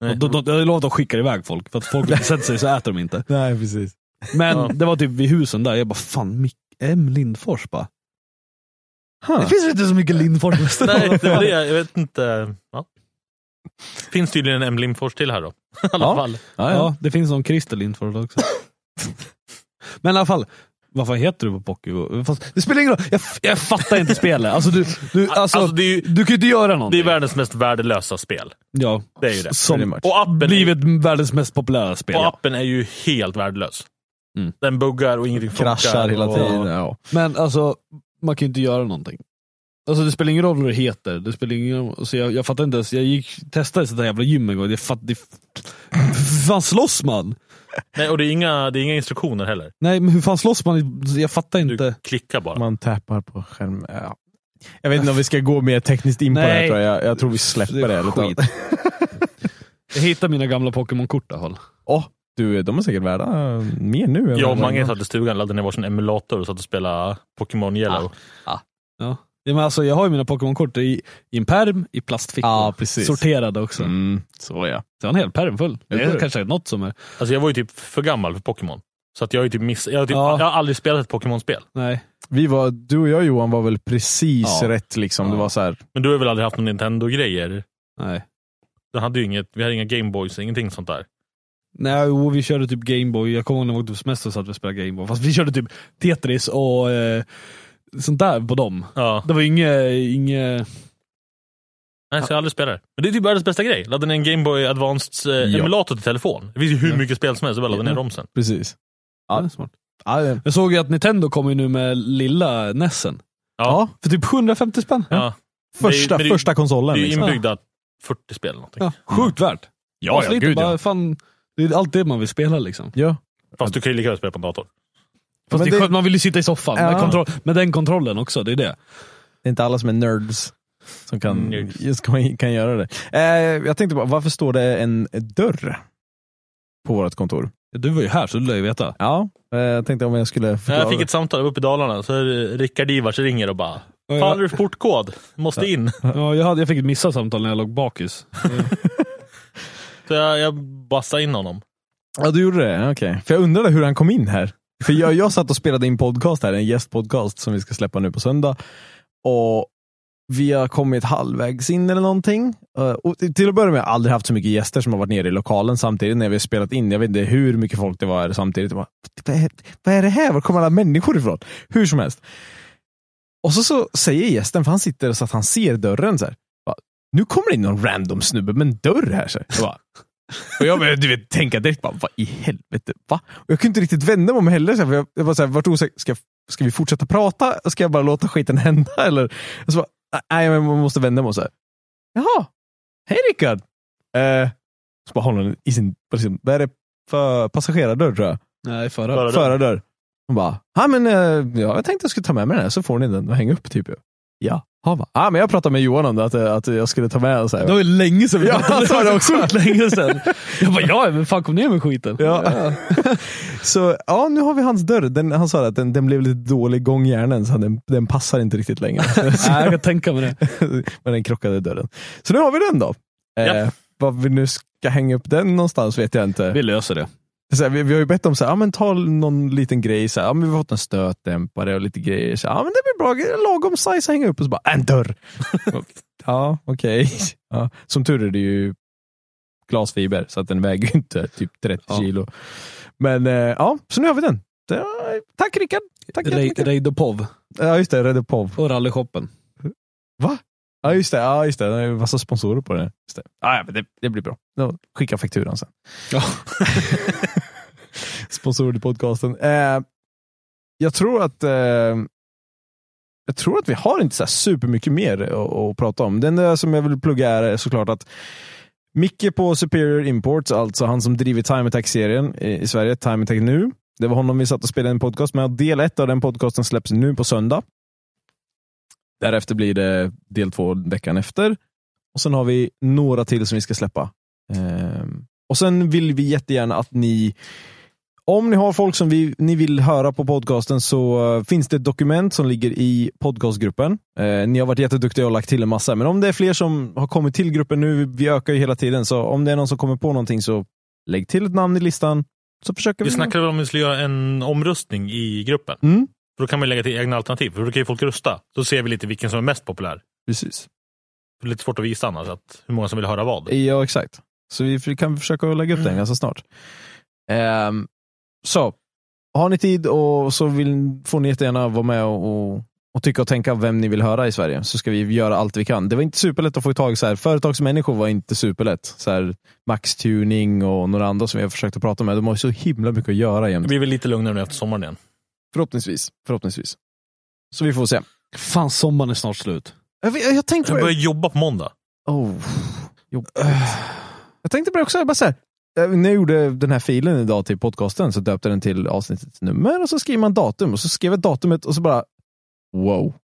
Nej. Och då, då, jag lovar att de skickar iväg folk, för att folk inte sätter sig så äter de inte. <laughs> Nej, precis. Men Ja. det var typ vid husen där, jag bara fan, Mick M Lindfors bara. Huh. Det finns ju inte så mycket Lindfors i Västerås. <laughs> Nej, det var det. Jag vet inte. Ja. Finns tydligen en M. Limfors till här då. <laughs> I alla Ja. fall. Ja, Ja, ja. det finns någon Christer Lindfors också. <laughs> Men i alla fall, vad fan heter du på Pokémon? Fast Det spelar ingen roll, jag, jag fattar inte spelet. Alltså, du, du, alltså, Alltså, det är ju- du kan ju inte göra Det någonting. är världens mest värdelösa spel. ja, Det är ju det. som. Och appen, blivit världens mest populära spel. och appen är ju helt värdelös. Mm. Den buggar och ingenting funkar. Kraschar hela och- tiden. Ja. Men alltså, man kan ju inte göra någonting. Alltså det spelar ingen roll vad det heter. Det spelar ingen roll. Alltså, jag, jag fattar inte ens, jag gick, testade ett sånt där jävla gym en gång. Jag fatt, det, hur fan slåss man? Nej, och det är, inga, det är inga instruktioner heller. Nej men hur fan slåss man? Jag fattar Du inte. klickar bara. Man tappar på skärmen. Ja. Jag vet inte om vi ska gå mer tekniskt in på det här. Nej. Tror jag. jag tror vi släpper Det det. <laughs> Jag hittade mina gamla Pokémon-kort i alla fall. Åh, du, de är säkert värda eh, mer nu. Jag och Mange satt i stugan, laddade ner varsin emulator och satt och spelade Pokémon Yellow. Ja, men alltså, jag har ju mina Pokémon-kort i, i en perm i plastfickor. Ja, precis. Sorterade också. Mm, så ja. Så jag har en hel perm full. Det Det är kanske något som är... Alltså jag var ju typ för gammal för Pokémon. Så att jag har ju typ miss, jag har, typ, Ja. jag har aldrig spelat ett Pokémon-spel. Nej. Vi var, du och jag Johan var väl precis Ja. rätt liksom. Det Ja. var så här. Men du har väl aldrig haft någon Nintendo-grejer? Nej. Du hade ju inget, vi hade inga Gameboys, ingenting sånt där. Nej, jo, vi körde typ Gameboy. Jag kommer ihåg när vi åkte på semester så att vi spelade Gameboy. Fast vi körde typ Tetris och eh, sånt där på dem. Ja. Det var inget... inget Nej, så jag har aldrig spelat det. Men det är typ världens bästa grej. Ladda ner en Gameboy Advanced eh, Ja. emulator till telefon. Det finns ju hur Ja. mycket spel som helst, så bara ladda ner Ja. dem sen. Precis. ja. Ja. det är smart. Ja, det- Jag såg ju att Nintendo kommer ju nu med lilla Nessen. Ja. För typ 750 spänn. ja. första, det första konsolen. Det är ju liksom. inbyggda 40 spel eller någonting. Ja, sjukt värt. Ja, ja, gud, bara, ja. fan, det är allt det man vill spela liksom. Ja. Fast du kan ju lika väl spela på en dator. Fast det det- man vill ju sitta i soffan Ja. med, kontroll, med den kontrollen också. Det är det. Det är inte alla som är nerds som kan, Nerds. just kan, kan göra det. Eh, jag tänkte bara, varför står det en dörr på vårt kontor? Du var ju här så du lär ju veta. Ja, eh, jag tänkte om jag skulle förklara. Jag fick ett samtal uppe i Dalarna, så Rickard Ivars ringer och bara Fan du portkod? Måste in. <laughs> Ja, jag, hade, jag fick ett missat samtal när jag låg bakis. <laughs> Så jag, jag bastade in honom. Ja, du gjorde det? Okej. För jag undrade hur han kom in här. För jag, jag satt och spelade in podcast här, en gästpodcast som vi ska släppa nu på söndag. Och vi har kommit halvvägs in eller någonting. Eh, och till att börja med, har jag aldrig haft så mycket gäster som har varit nere i lokalen samtidigt när vi har spelat in. Jag vet inte hur mycket folk det var här samtidigt. Bara, vad, är, vad är det här? Var kommer alla människor ifrån? Hur som helst. Och så, så säger gästen, för han sitter så att han ser dörren så här. Bara, nu kommer det in någon random snubbe med en dörr här. Så här. Jag bara, och jag började, du vet, tänka direkt, bara, vad i helvete, va? Och jag kunde inte riktigt vända mig om heller, så här, jag, jag var så här, vart osäker, ska, ska vi fortsätta prata? Ska jag bara låta skiten hända? <laughs> Eller? Och så bara, Nej, men man måste vända mig och säga. Jaha, hej Rickard. Eh, så bara håller i sin, liksom, vad är för passagerardörr tror jag? Nej. Förra- Förardörr. Hon bara, ja men eh, ja, jag tänkte jag skulle ta med mig den här så får ni den och hänga upp typ. Ja, ja, va? ja men jag pratade med Johan om det, att, att jag skulle ta med. Så här. Det var länge sedan vi Ja, pratade. <laughs> han sa det också. Sjukt länge sedan. <laughs> Jag bara, ja men fan kom ner med skiten. Ja. <laughs> så ja, nu har vi hans dörr. Den, han sa att den, den blev lite dålig gångjärnen så den, den passar inte riktigt längre. Nej, jag kan tänka mig det. Men den krockade dörren. Så nu har vi den då. Ja. Eh, vad vi nu ska hänga upp den någonstans vet jag inte. Vi löser det. Så här, vi, vi har ju bett om så här, ja, men ta någon liten grej, så här, ja, men vi har fått en stötdämpare och lite grejer. Så här, ja, men det blir bra, lagom size att hänga upp och så bara, en dörr. <laughs> ja, okej. Ja, som tur är det ju glasfiber så att den väger inte typ 30 Ja. kilo. Men eh, ja, så nu har vi den. Det, tack Rickard. Tack jättemycket. Reidopov Ja just det, Redopov. och rallyshoppen. Ja just det, ja, just det. det är ju massa sponsorer på det. Just det. Ah, ja, men det, det blir bra. Då Skicka fakturan sen. Ja. <laughs> Sponsorer till podcasten. Eh, jag tror att eh, jag tror att vi har inte så supermycket mer att, att prata om. Det enda som jag vill plugga är såklart att Micke på Superior Imports, alltså han som driver Time Attack-serien i i Sverige, Time Attack nu. Det var honom vi satt och spelade en podcast med. Del ett av den podcasten släpps nu på söndag. Därefter blir det del två veckan efter. Och sen har vi några till som vi ska släppa. Ehm, och sen vill vi jättegärna att ni om ni har folk som vi, ni vill höra på podcasten så finns det ett dokument som ligger i podcastgruppen. Eh, ni har varit jätteduktiga och lagt till en massa, men om det är fler som har kommit till gruppen nu, vi ökar ju hela tiden, så om det är någon som kommer på någonting så lägg till ett namn i listan. Så försöker vi. Vi snackade väl om att vi skulle göra en omröstning i gruppen. Mm, då kan man lägga till egna alternativ, för då kan ju folk rösta. Då ser vi lite vilken som är mest populär. precis. Det är lite svårt att visa annars, att hur många som vill höra vad. Ja, exakt. Så vi kan försöka lägga upp den ganska snart. Ehm, så, har ni tid och så vill, får ni jättegärna vara med och, och, och tycka och tänka vem ni vill höra i Sverige, så ska vi göra allt vi kan. Det var inte superlätt att få tag i så här, företagsmänniskor var inte superlätt. Så här, Max Tuning och några andra som vi har försökt att prata med, de har så himla mycket att göra Det jämt. blir väl lite lugnare nu efter sommaren igen. Förhoppningsvis. Förhoppningsvis. Så vi får se. Fan, sommaren är snart slut. Jag, jag, jag tänkte Jag på börjar jobba på måndag. Oh, jobbigt. <sighs> Jag tänkte på det också, bara så här, eh, när jag gjorde den här filen idag till podcasten så döpte den till avsnittets nummer och så skriver man datum och så skrev jag datumet och så bara wow.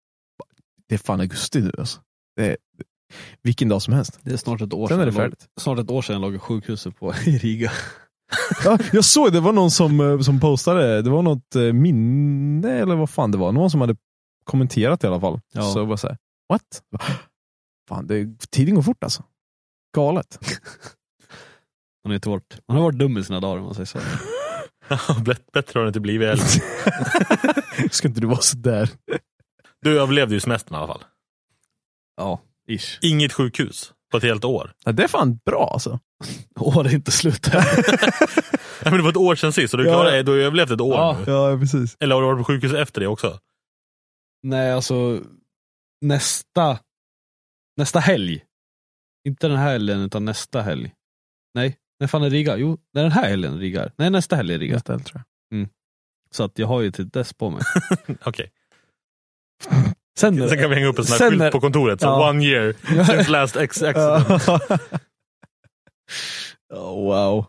Det är fan augusti nu alltså. Det är, vilken dag som helst. Det är snart ett år Sen är det färdigt. Snart ett år sedan jag låg i sjukhuset på, <laughs> i Riga. Ja, jag såg det var någon som, eh, som postade, det var något eh, minne eller vad fan det var. Någon som hade kommenterat i alla fall. Ja. Så jag bara så här, what? Fan, det, tiden går fort alltså. Galet. Man, har varit, man har varit dum i sina dagar om man säger så. <laughs> Bättre bättre har det inte blivit än. <laughs> Ska inte du vara så där? Du överlevde ju semestern i alla fall. Ja, ish. Inget sjukhus på ett helt år. Ja, det är fan bra alltså. <laughs> År är inte slut <laughs> än. Ja, men det var ett år sedan sist, så du, Ja. du har överlevt ett år Ja. nu. Ja, precis. Eller har du varit på sjukhus efter det också? Nej, alltså nästa, nästa helg. Inte den här helgen, utan nästa helg. Nej, när fan är Riga? Jo, det är den här helgen Riga är. Nej, nästa helg är Riga. Nästa helg, tror jag. Så att jag har ju till dess på mig. <laughs> Okej. Sen, Sen kan vi hänga upp en sån här skylt på kontoret. Så Ja. one year since last ex accident. <laughs> oh, wow.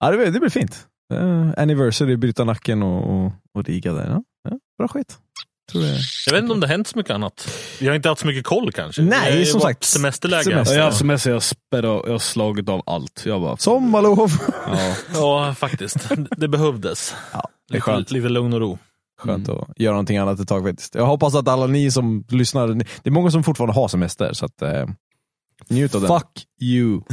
Ja, det, blir, det blir fint. Uh, anniversary, bryta nacken och, och, och Riga där. Ja, ja, bra skit. Tror det. Jag vet inte om det har hänt så mycket annat. Vi har inte haft så mycket koll kanske. Nej, som sagt, Semesterläge. semester. Ja, jag har haft semester, jag har spärrat, jag har slagit av allt. Jag bara, Sommarlov! ja. Ja, faktiskt. Det behövdes. Ja, det är skönt. Lite, lite lugn och ro. Skönt att göra någonting annat ett tag faktiskt. Jag hoppas att alla ni som lyssnar, det är många som fortfarande har semester, så att eh, njut av den. Fuck you. <laughs>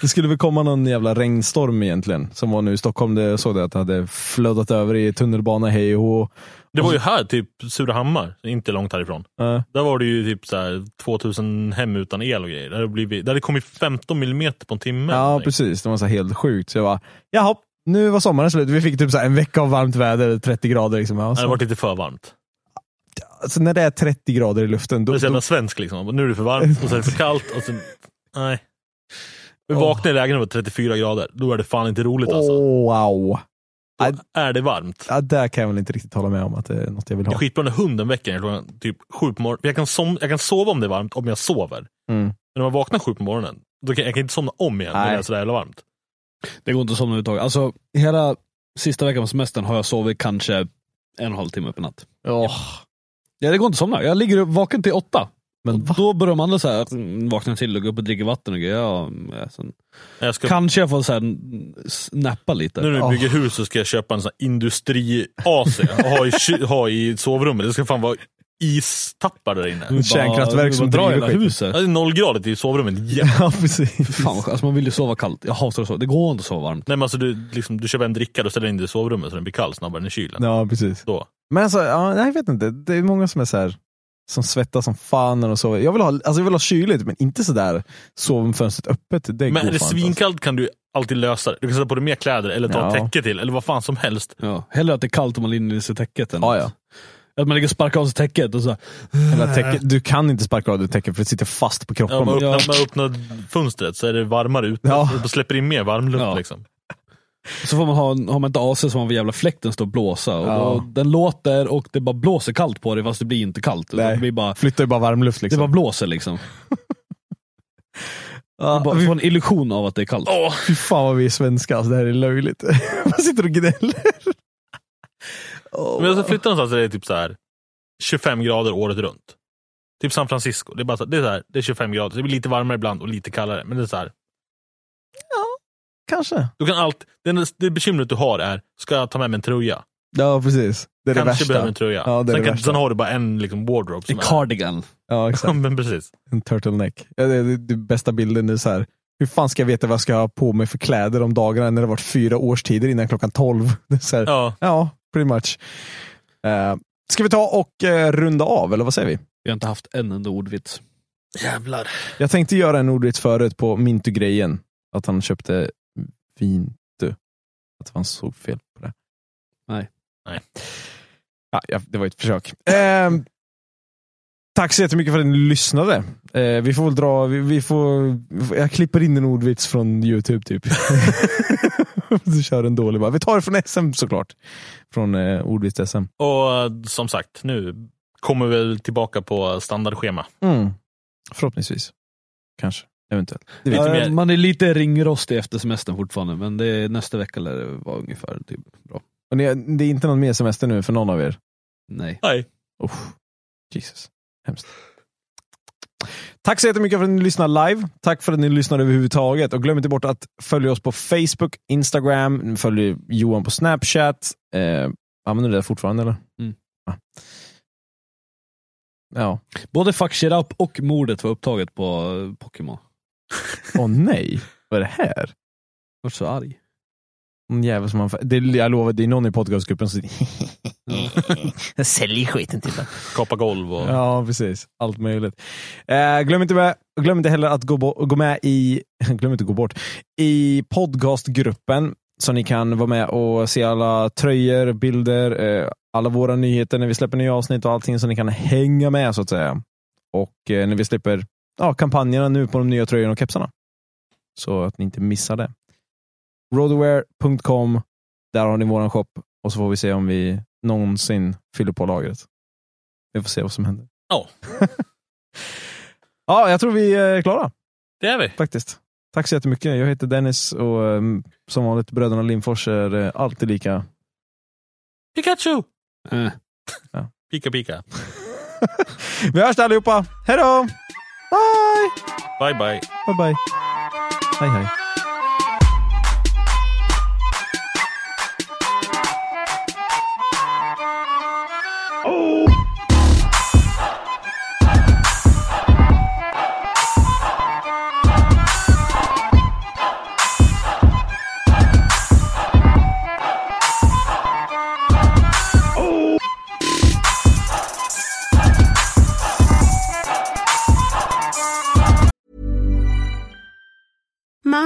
Det skulle väl komma någon jävla regnstorm egentligen, som var nu i Stockholm. Det, jag såg det att det hade flödat över i tunnelbana, hej och. Det var ju här, typ Surahammar, inte långt härifrån. Eh, Där var det ju typ så här 2000 hem utan el och grejer. Där hade, blivit, där hade det kommit 15 millimeter på en timme. Ja, precis. Det var så helt sjukt. Så jag bara, jaha, nu var sommaren slut. Vi fick typ så en vecka av varmt väder, 30 grader. Liksom. Ja, Det så. varit lite för varmt. Alltså, när det är 30 grader i luften, Det då, är så då, jävla svensk liksom. Nu är det för varmt och så är det för kallt. Och sen, nej. Vi vaknade i lägenheten på 34 grader. Då är det fan inte roligt alltså. Åh, wow. då är det varmt. Ja, där kan jag väl inte riktigt hålla med om att det är något jag vill Det är ha. skitbra när hunden väcker en klockan typ sju på morgonen. Jag kan, som, jag kan sova om det är varmt om jag sover. Mm. Men när man vaknar sju på morgonen, då kan jag kan inte somna om igen när det är sådär jävla varmt. Det går inte att somna överhuvudtaget. Alltså, hela sista veckan på semestern har jag sovit kanske en och en halv timme per natt. Åh, Ja, det går inte att somna. Jag ligger vaken till åtta. Men Och då börjar de andra så här, att, mm, vakna till och gå upp och dricka vatten och grejer. Ja, ja, sen, Jag ska, Kanske jag får så här, snappa lite. nu när vi bygger hus så ska jag köpa en sån här industri-AC och ha i, ha i sovrummet. Det ska fan vara istappar där inne. Mm. kärnkraftverk som drar hela skiten. huset. Ja, det är nollgradigt i sovrummet. <laughs> Ja. ja, precis. Fan, vad alltså, man vill ju sova kallt. Jag hatar att sova. Det går inte att sova varmt. Nej, men alltså, du, liksom, du köper en dricka och ställer in det i sovrummet så den blir kall snabbare än i kylen. Ja, precis. Då. Men alltså, ja, jag vet inte. Det är många som är så här som svettas som fan när de sover. Jag vill ha, alltså jag vill ha kyligt, men inte sådär sova med fönstret öppet. Det Men går är det inte, svinkallt kan du alltid lösa det. Du kan sätta på dig mer kläder eller ta Ja. ett täcke till eller vad fan som helst. Ja. Hellre att det är kallt om man linjer sig täcket än Ja, ja. Att man ligger och sparkar av sig täcket och så. Eller täcke, du kan inte sparka av dig täcket för det sitter fast på kroppen. Ja, man, öppnar, Ja. man öppnar fönstret så är det varmare ute. Ja. Och släpper in mer varmluft. Ja. Liksom. Så får man ha, har man inte AC så får man jävla fläkten stå och blåsa. Och Ja. då, den låter och det bara blåser kallt på det fast det blir inte kallt. Nej. Det, blir bara, Flyttar ju bara varmluft det liksom. bara blåser liksom. <laughs> ja, bara fy, få en illusion av att det är kallt. fy fan vad vi är svenska, alltså, det här är löjligt. <laughs> Man sitter och gnäller. Åh. Men jag ska flytta någonstans där det är typ så här 25 grader året runt. Typ San Francisco. Det är, bara så, det är, så här, det är 25 grader. Det blir lite varmare ibland och lite kallare. Men det är så här. Kanske. Du kan allt, det, det bekymret du har är, ska jag ta med mig en tröja? Ja, precis. Det är det Kanske behöver värsta. en tröja. Ja, det sen, det kan, sen har du bara en liksom, wardrobe. En är, cardigan. Ja, Ja, <laughs> exakt. men precis. En turtleneck. Ja, det är det, det bästa bilden är så här. Hur fan ska jag veta vad jag ska ha på mig för kläder om dagarna när det har varit fyra årstider innan klockan tolv? <laughs> Det är så här, ja. Ja. Pretty much. Uh, ska vi ta och eh, runda av, eller vad säger vi? Vi har inte haft en enda ordvits. Jävlar. Jag tänkte göra en ordvits förut på Mintu-grejen. Att han köpte Vintu. Att han såg fel på det. Nej. Nej. Ja, ja, det var ett försök. Ehm, tack så jättemycket för att ni lyssnade. Eh, vi får väl dra, vi, vi får, jag klipper in en ordvits från Youtube typ. <laughs> du kör en dålig bara. Vi tar det från SM såklart. Från eh, ordvits-SM. Och som sagt, nu kommer vi väl tillbaka på standardschema. Mm. Förhoppningsvis. Kanske. Eventuellt. Mer- man är lite ringrostig efter semestern fortfarande, men det är, nästa vecka lär det vara ungefär typ, bra. Och ni, det är inte någon mer semester nu för någon av er? Nej. Nej. Usch. Jesus. Hemskt. Tack så jättemycket för att ni lyssnar live. Tack för att ni lyssnar överhuvudtaget. Och glöm inte bort att följa oss på Facebook, Instagram, följ Johan på Snapchat. Eh, använder du det fortfarande eller? Mm. Ja. Ja. Både Fuck Shit Up och mordet var upptaget på Pokémon. Åh nej, vad är det här? Jag var så arg. En jävel som man, det, jag lovar, det är någon i podcastgruppen som <laughs> säljer skiten till den. Kapa golv och... Ja, precis. Allt möjligt. Eh, glöm, inte med, glöm inte heller att gå, bo, gå med i, <laughs> glöm inte att gå bort, i podcastgruppen så ni kan vara med och se alla tröjor, bilder, eh, alla våra nyheter när vi släpper nya avsnitt och allting så ni kan hänga med så att säga. Och eh, när vi släpper ja, kampanjerna nu på de nya tröjorna och kepsarna. Så att ni inte missar det. Roadaware.com, där har ni våran shop och så får vi se om vi någonsin fyller på lagret. Vi får se vad som händer. Ja. <laughs> ja, jag tror vi är klara Det är vi. faktiskt. Tack så jättemycket. Jag heter Dennis och um, som vanligt bröderna Lindfors är uh, alltid lika. Pikachu! Eh. <laughs> Pika pika. <laughs> vi hörs där allihopa. Hej då! Bye! Bye bye. Bye bye. Hej hej.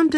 welcome to